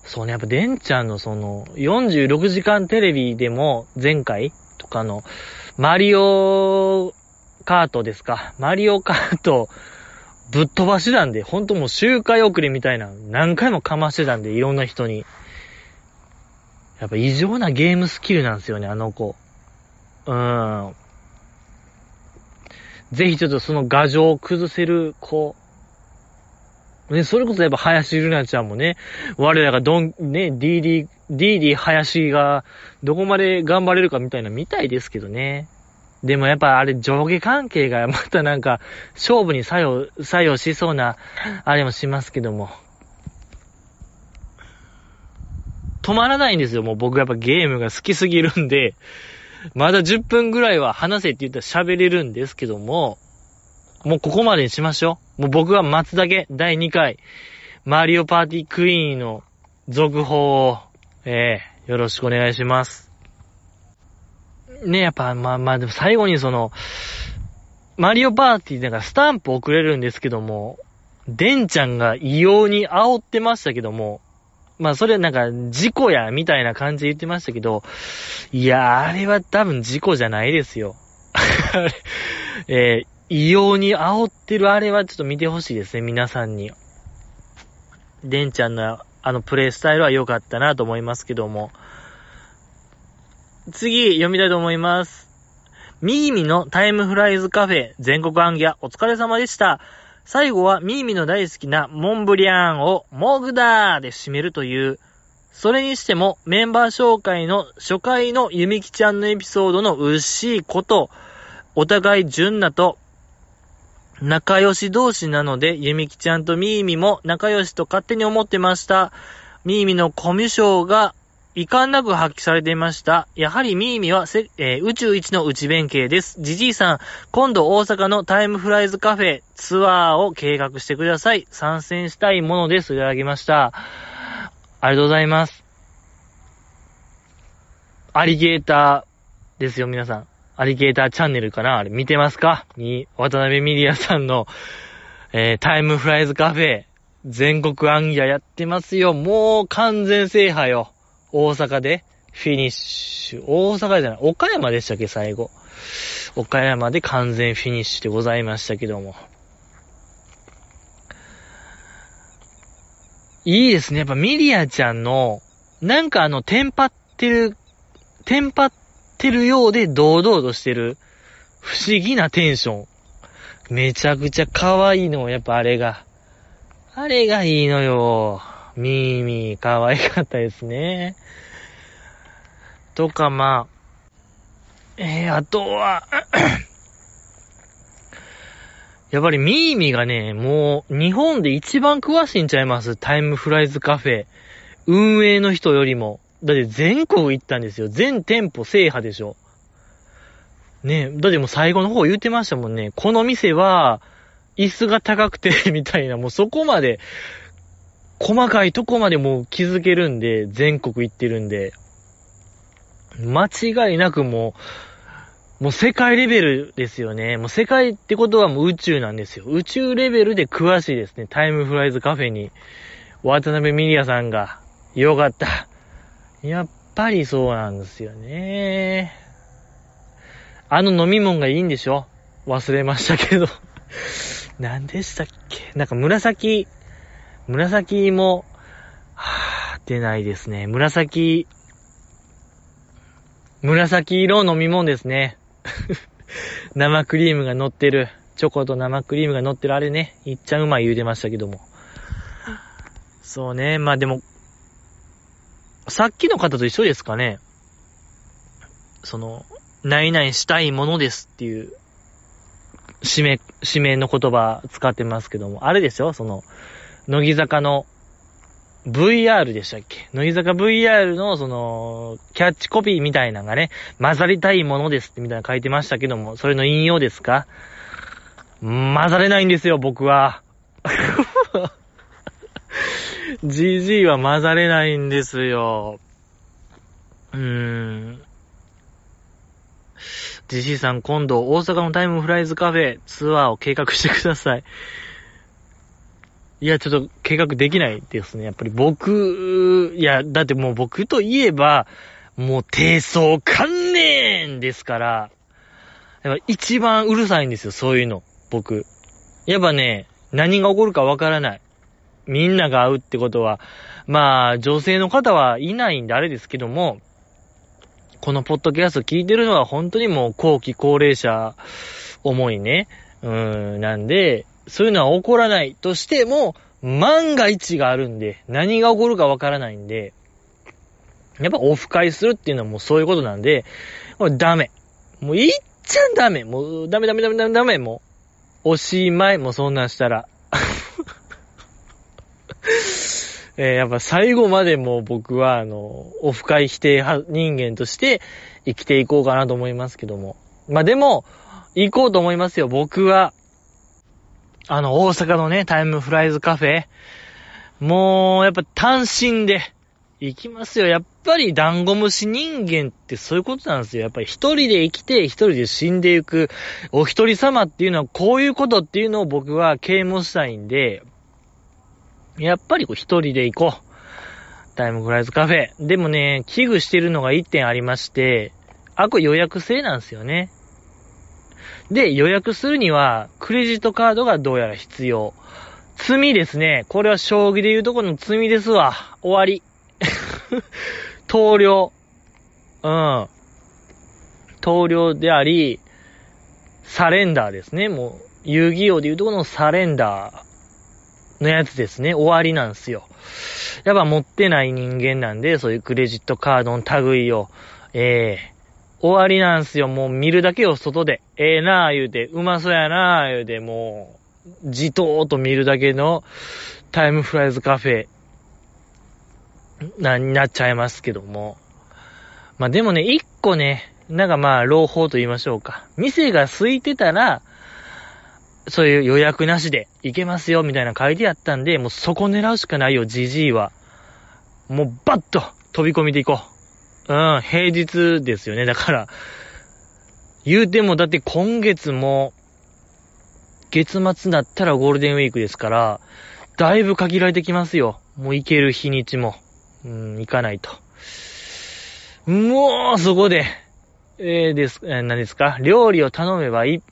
そうね、やっぱデンちゃんのその、46時間テレビでも前回とかの、マリオカートですか。マリオカート、ぶっ飛ばしなんで、ほんともう周回遅れみたいな、何回もかましてたんで、いろんな人に。やっぱ異常なゲームスキルなんですよね、あの子。うーん。ぜひちょっとその画像を崩せる子。ね、それこそやっぱ林ルナちゃんもね、我らがドン、ね、DD、DD 林がどこまで頑張れるかみたいな見たいですけどね。でもやっぱあれ上下関係がまたなんか勝負に作用、作用しそうな、あれもしますけども。止まらないんですよ。もう僕やっぱゲームが好きすぎるんで、まだ10分ぐらいは話せって言ったら喋れるんですけども、もうここまでにしましょう。もう僕は待つだけ、第2回、マリオパーティークイーンの続報を、ええー、よろしくお願いします。ね、やっぱ、まあまあ、でも最後にその、マリオパーティーだかスタンプ送れるんですけども、デンちゃんが異様に煽ってましたけども、まあそれなんか事故や、みたいな感じで言ってましたけど、いや、あれは多分事故じゃないですよ。えー、異様に煽ってるあれはちょっと見てほしいですね、皆さんに。デンちゃんのあのプレイスタイルは良かったなと思いますけども。次、読みたいと思います。みぎみのタイムフライズカフェ全国アンギャお疲れ様でした。最後はミーミの大好きなモンブリアンをモグダーで締めるという、それにしてもメンバー紹介の初回のゆみきちゃんのエピソードのうっしいこと、お互い純なと仲良し同士なので、ゆみきちゃんとみーみも仲良しと勝手に思ってました。みーみのコミュ障が遺憾なく発揮されていました。やはりミーミは、えー、宇宙一の内弁慶です。じじいさん、今度大阪のタイムフライズカフェツアーを計画してください。参戦したいものです。いただきました。ありがとうございます。アリゲーターですよ、皆さん。アリゲーターチャンネルかな？あれ見てますか？に、渡辺ミリアさんの、えー、タイムフライズカフェ、全国暗夜やってますよ。もう完全制覇よ。大阪でフィニッシュ。大阪じゃない、岡山でしたっけ、最後。岡山で完全フィニッシュでございましたけども。いいですね。やっぱミリアちゃんの、なんかあの、テンパってる、テンパってるようで堂々としてる、不思議なテンション。めちゃくちゃ可愛いの、やっぱあれが。あれがいいのよ。ミーミー可愛かったですね。とか、まあ、えー、あとは やっぱりミーミーがね、もう日本で一番詳しいんちゃいます？タイムフライズカフェ。運営の人よりも。だって全国行ったんですよ。全店舗制覇でしょ。ねだってもう最後の方言ってましたもんね。この店は、椅子が高くて みたいな、もうそこまで、細かいとこまでもう気づけるんで、全国行ってるんで、間違いなくもう、もう世界レベルですよね。もう世界ってことはもう宇宙なんですよ。宇宙レベルで詳しいですね。タイムフライズカフェに、渡辺ミリアさんが、よかった。やっぱりそうなんですよね。あの飲み物がいいんでしょ？忘れましたけど何でしたっけ？なんか紫、紫も、はぁ、出ないですね。紫、紫色飲み物ですね。生クリームが乗ってる。チョコと生クリームが乗ってるあれね。いっちゃんうまい言うてましたけども。そうね。まあでも、さっきの方と一緒ですかね。その、ないないしたいものですっていう、締め、締めの言葉使ってますけども、あれですよ、その、乃木坂の VR でしたっけ？乃木坂 VR のその、キャッチコピーみたいなのがね、混ざりたいものですってみたいな書いてましたけども、それの引用ですか？混ざれないんですよ、僕は。GG は混ざれないんですよ。うーん。GG さん今度大阪のタイムフライズカフェツアーを計画してください。いや、ちょっと計画できないですね。やっぱり僕、いや、だってもう僕といえば、もう低層観念ですから、やっぱ一番うるさいんですよ、そういうの。僕。やっぱね、何が起こるかわからない。みんなが会うってことは、まあ、女性の方はいないんであれですけども、このポッドキャスト聞いてるのは本当にもう後期高齢者思いね。うん、なんで、そういうのは起こらないとしても、万が一があるんで、何が起こるかわからないんで、やっぱオフ会するっていうのはもうそういうことなんで、もうダメ。もういっちゃダメ。もうダメダメダメダメダメ。もう、おしまい。もうそんなんしたら。えー、やっぱ最後までも僕は、あの、オフ会否定派人間として生きていこうかなと思いますけども。まあでも、行こうと思いますよ。僕は、あの、大阪のね、タイムフライズカフェ。もう、やっぱ単身で行きますよ。やっぱりダンゴムシ人間ってそういうことなんですよ。やっぱり一人で生きて一人で死んでいく。お一人様っていうのはこういうことっていうのを僕は啓蒙したいんで、やっぱりこう一人で行こう。タイムフライズカフェ。でもね、危惧してるのが一点ありまして、あ、これ予約制なんですよね。で、予約するには、クレジットカードがどうやら必要。罪ですね。これは将棋で言うとこの罪ですわ。終わり。投了。うん。投了であり、サレンダーですね。もう、遊戯王でいうとこのサレンダーのやつですね。終わりなんですよ。やっぱ持ってない人間なんで、そういうクレジットカードの類を、ええー、終わりなんすよ。もう見るだけを外で、ええー、なあ言うて、うまそうやなあ言うて、もう、じとーっと見るだけのタイムフライズカフェ、な、になっちゃいますけども。まあでもね、一個ね、なんかまあ、朗報と言いましょうか。店が空いてたら、そういう予約なしで行けますよ、みたいな書いてあったんで、もうそこ狙うしかないよ、じじいは。もうバッと飛び込みで行こう。うん、平日ですよね。だから、言うても、だって今月も、月末だったらゴールデンウィークですから、だいぶ限られてきますよ。もう行ける日にちも。うん、行かないと。もう、そこで、えー、です、えー、何ですか？料理を頼めばい、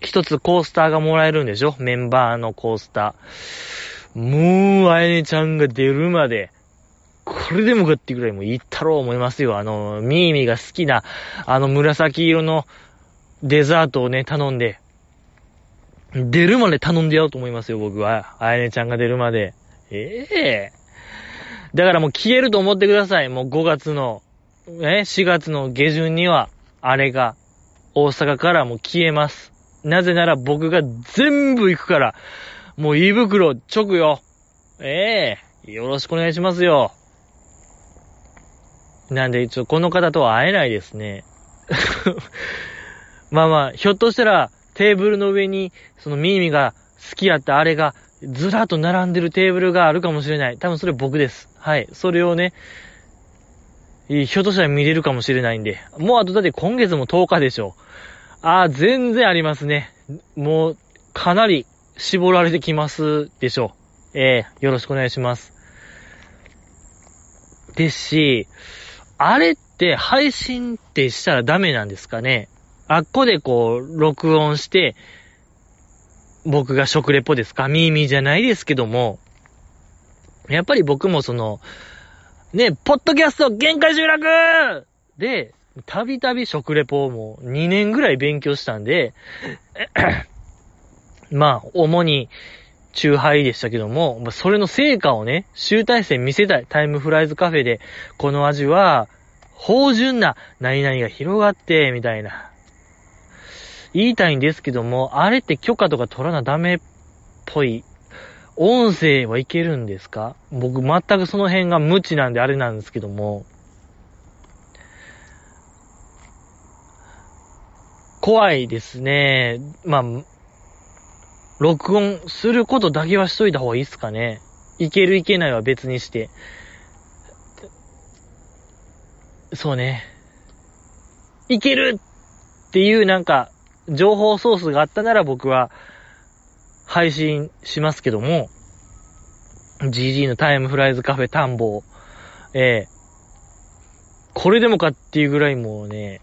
一つコースターがもらえるんでしょ？メンバーのコースター。もう、あやねちゃんが出るまで、これでもかってぐらいもう行ったろう思いますよ。あの、ミーミーが好きな、あの紫色のデザートをね、頼んで、出るまで頼んでやろうと思いますよ、僕は。あやねちゃんが出るまで。ええー、だからもう消えると思ってください。もう5月の、え、4月の下旬には、あれが、大阪からもう消えます。なぜなら僕が全部行くから、もう胃袋直よ。ええー、よろしくお願いしますよ。なんで、一応この方とは会えないですね。まあまあ、ひょっとしたら、テーブルの上に、そのミーミが好きやったあれが、ずらっと並んでるテーブルがあるかもしれない。多分それ僕です。はい。それをね、ひょっとしたら見れるかもしれないんで。もうあとだって今月も10日でしょ。ああ、全然ありますね。もう、かなり絞られてきますでしょう。ええー、よろしくお願いします。ですし、あれって配信ってしたらダメなんですかね？あっこでこう、録音して、僕が食レポですか？ミーミーじゃないですけども、やっぱり僕もその、ね、ポッドキャスト限界集落！で、たびたび食レポをもう2年ぐらい勉強したんで、まあ、主に、チューハイでしたけども、それの成果をね、集大成見せたい。タイムフライズカフェで、この味は、芳醇な何々が広がって、みたいな。言いたいんですけども、あれって許可とか取らなダメっぽい。音声はいけるんですか？僕全くその辺が無知なんであれなんですけども。怖いですね。まあ、録音することだけはしといた方がいいっすかね。いけるいけないは別にして。そうね。いけるっていうなんか、情報ソースがあったなら僕は配信しますけども、GG のタイムフライズカフェ探訪、ええ、これでもかっていうぐらいもうね、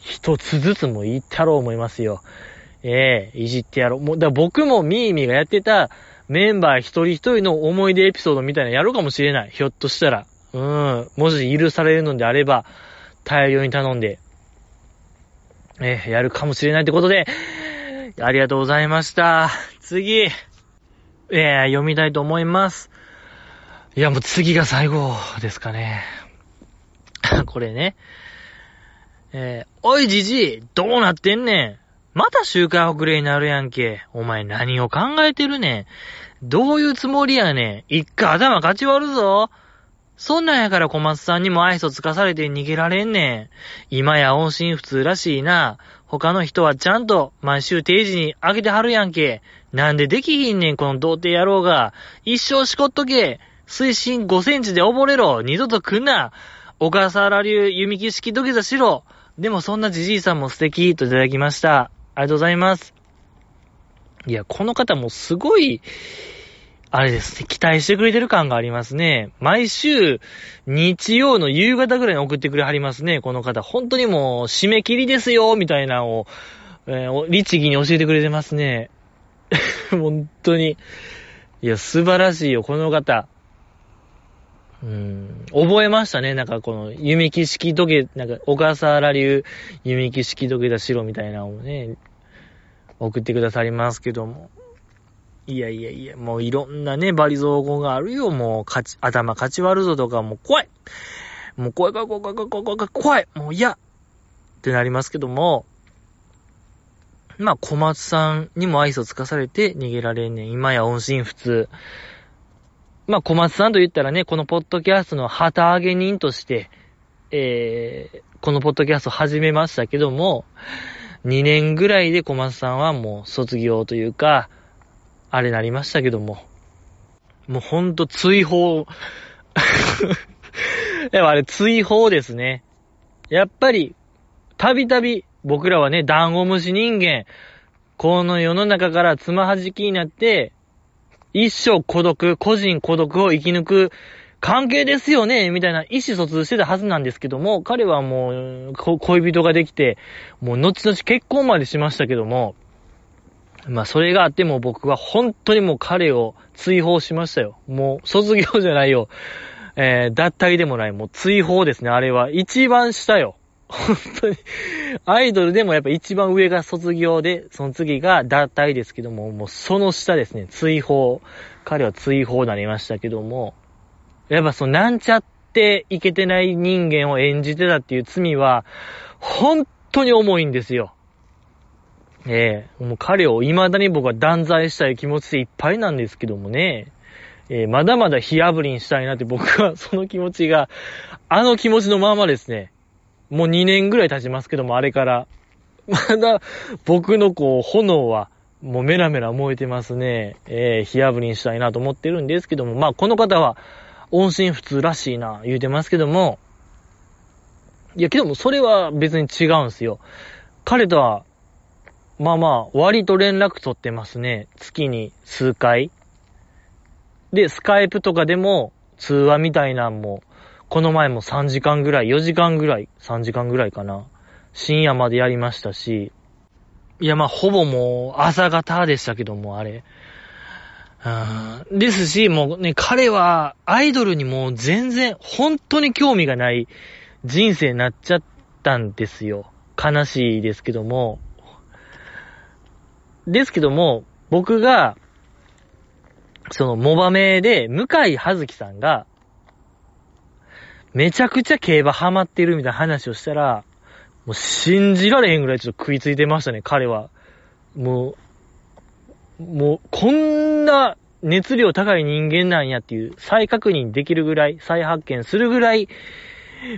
一つずつも言ったろう思いますよ。ええー、いじってやろう。もう、だ僕もミーミーがやってたメンバー一人一人の思い出エピソードみたいなのやるかもしれない。ひょっとしたら。うん。もし許されるのであれば、大量に頼んで、えー、やるかもしれないってことで、ありがとうございました。次、えー、読みたいと思います。いや、もう次が最後ですかね。これね。えー、おいじじい、どうなってんねん。また周回遅れになるやんけ。お前何を考えてるねん。どういうつもりやねん。一回頭勝ち割るぞ。そんなんやから小松さんにも愛想つかされて逃げられんねん。今や音信不通らしいな。他の人はちゃんと毎週定時にあげてはるやんけ。なんでできひんねん、この童貞野郎が。一生しこっとけ。水深5センチで溺れろ。二度と来んな。小笠原流弓木式土下座しろ。でもそんなじじいさんも素敵といただきました。ありがとうございます。いや、この方もすごい、あれですね、期待してくれてる感がありますね。毎週、日曜の夕方ぐらいに送ってくれはりますね、この方。本当にもう、締め切りですよ、みたいなのを、えー、律儀に教えてくれてますね。本当に。いや、素晴らしいよ、この方。うん、覚えましたね。なんかこの、弓木式時計、なんか、小笠原流弓木式時計だ白みたいなのをね、送ってくださりますけども。いやいやいや、もういろんなね、バリ造語があるよ。もう、かち、頭かち割るぞとか、もう怖い。もう怖い怖い怖い怖い怖い怖い怖い。もう嫌ってなりますけども、まあ、小松さんにも愛想つかされて逃げられんねん。今や音信不通。まあ、小松さんと言ったらね、このポッドキャストの旗揚げ人として、えー、このポッドキャスト始めましたけども、2年ぐらいで小松さんはもう卒業というか、あれなりましたけども、もうほんと追放やっぱあれ追放ですね。やっぱり、たびたび僕らはね、ダンゴムシ人間、この世の中からつまはじきになって、一生孤独、個人孤独を生き抜く関係ですよね、みたいな意思疎通してたはずなんですけども、彼はもう、恋人ができて、もう後々結婚までしましたけども、まあそれがあっても僕は本当にもう彼を追放しましたよ。もう卒業じゃないよ。えー、脱退でもない、もう追放ですね、あれは。一番下よ。本当に。アイドルでもやっぱ一番上が卒業で、その次が脱退ですけども、もうその下ですね、追放。彼は追放になりましたけども、やっぱそのなんちゃっていけてない人間を演じてたっていう罪は、本当に重いんですよ。ええー、もう彼を未だに僕は断罪したい気持ちでいっぱいなんですけどもね。えー、まだまだ火炙りにしたいなって僕はその気持ちが、あの気持ちのままですね。もう2年ぐらい経ちますけども、あれから。まだ僕のこう、炎は、もうメラメラ燃えてますね。えー、火炙りにしたいなと思ってるんですけども、まあこの方は、音信不通らしいな、言うてますけども、いや、けどもそれは別に違うんすよ。彼とは、まあまあ、割と連絡取ってますね。月に数回。で、スカイプとかでも通話みたいなんも、この前も3時間ぐらい、4時間ぐらい、3時間ぐらいかな。深夜までやりましたし、いやまあほぼもう朝方でしたけども、あれ。うん、ですし、もうね、彼はアイドルにもう全然、本当に興味がない人生になっちゃったんですよ。悲しいですけども。ですけども、僕が、その、モバメで、向井葉月さんが、めちゃくちゃ競馬ハマってるみたいな話をしたら、もう信じられへんぐらいちょっと食いついてましたね、彼は。もう、もう、こんな熱量高い人間なんやっていう再確認できるぐらい、再発見するぐらい、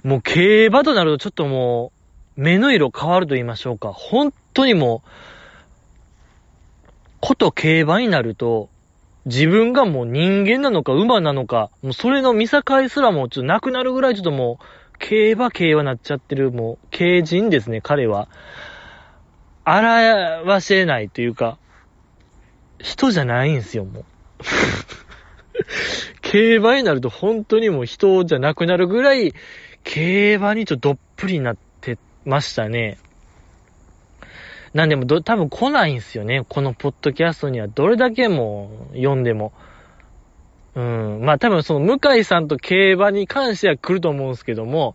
もう競馬となるとちょっともう、目の色変わると言いましょうか。本当にもう、こと競馬になると、自分がもう人間なのか馬なのか、もうそれの見境すらもちょっとなくなるぐらいちょっともう、競馬競馬なっちゃってる、もう、競人ですね、彼は。表せないというか、人じゃないんですよ、もう。競馬になると本当にもう人じゃなくなるぐらい、競馬にちょっとどっぷりになってましたね。なんでもど、多分来ないんすよね。このポッドキャストにはどれだけも読んでも。うん。まあ多分その向井さんと競馬に関しては来ると思うんすけども、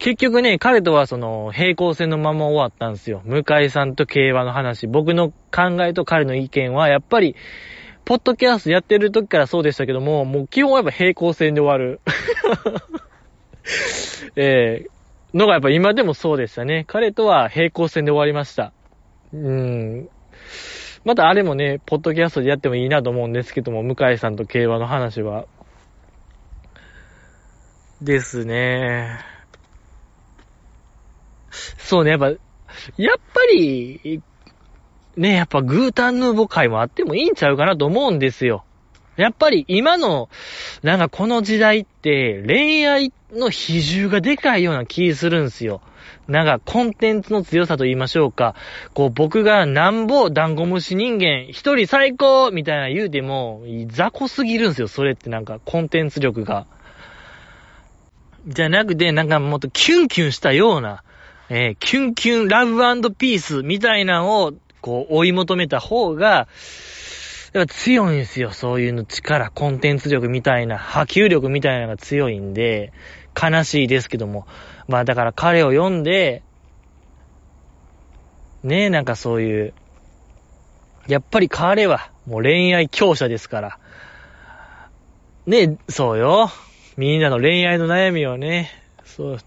結局ね、彼とはその平行線のまま終わったんですよ。向井さんと競馬の話。僕の考えと彼の意見はやっぱり、ポッドキャストやってる時からそうでしたけども、もう基本はやっぱ平行線で終わる。えー、のがやっぱ今でもそうでしたね。彼とは平行線で終わりました。うん。またあれもね、ポッドキャストでやってもいいなと思うんですけども、向井さんと競馬の話は。ですね。そうね、やっぱ、やっぱり、ね、やっぱグータンヌーボ会もあってもいいんちゃうかなと思うんですよ。やっぱり今の、なんかこの時代って恋愛の比重がでかいような気するんすよ。なんかコンテンツの強さと言いましょうか。こう僕がなんぼダンゴムシ人間一人最高みたいな言うても雑魚すぎるんすよ。それってなんかコンテンツ力が。じゃなくてなんかもっとキュンキュンしたような、えー、キュンキュンラブピースみたいなのをこう追い求めた方が、やっぱ強いんですよ。そういうの力、コンテンツ力みたいな、波及力みたいなのが強いんで、悲しいですけども。まあだから彼を読んで、ねえ、なんかそういう、やっぱり彼は、もう恋愛強者ですから。ねえ、そうよ。みんなの恋愛の悩みをね、そう。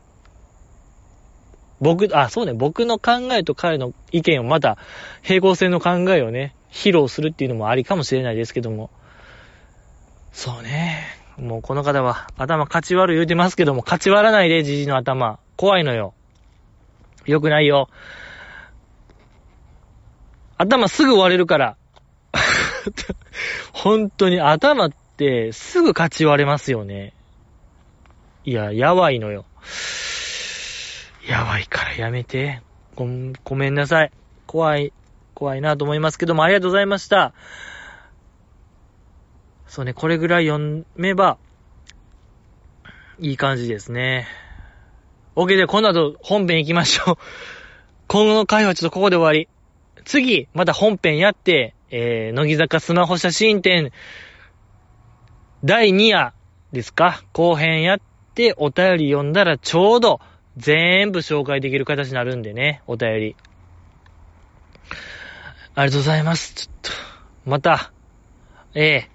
僕、あ、そうね、僕の考えと彼の意見をまた、平行線の考えをね、披露するっていうのもありかもしれないですけども。そうね。もうこの方は頭勝ち割る言うてますけども、勝ち割らないで、じじの頭。怖いのよ。よくないよ。頭すぐ割れるから。本当に頭ってすぐ勝ち割れますよね。いや、やばいのよ。やばいからやめて。ご、ごめんなさい。怖い、怖いなと思いますけども、ありがとうございました。そうね、これぐらい読めば、いい感じですね。OK で、この後本編行きましょう。今後の回はちょっとここで終わり。次、また本編やって、えー、乃木坂スマホ写真展、第2夜ですか？後編やって、お便り読んだらちょうど、全部紹介できる形になるんでね、お便り。ありがとうございます。ちょっと、また、ええ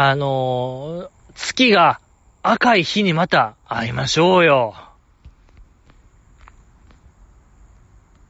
あのー、月が赤い日にまた会いましょうよ。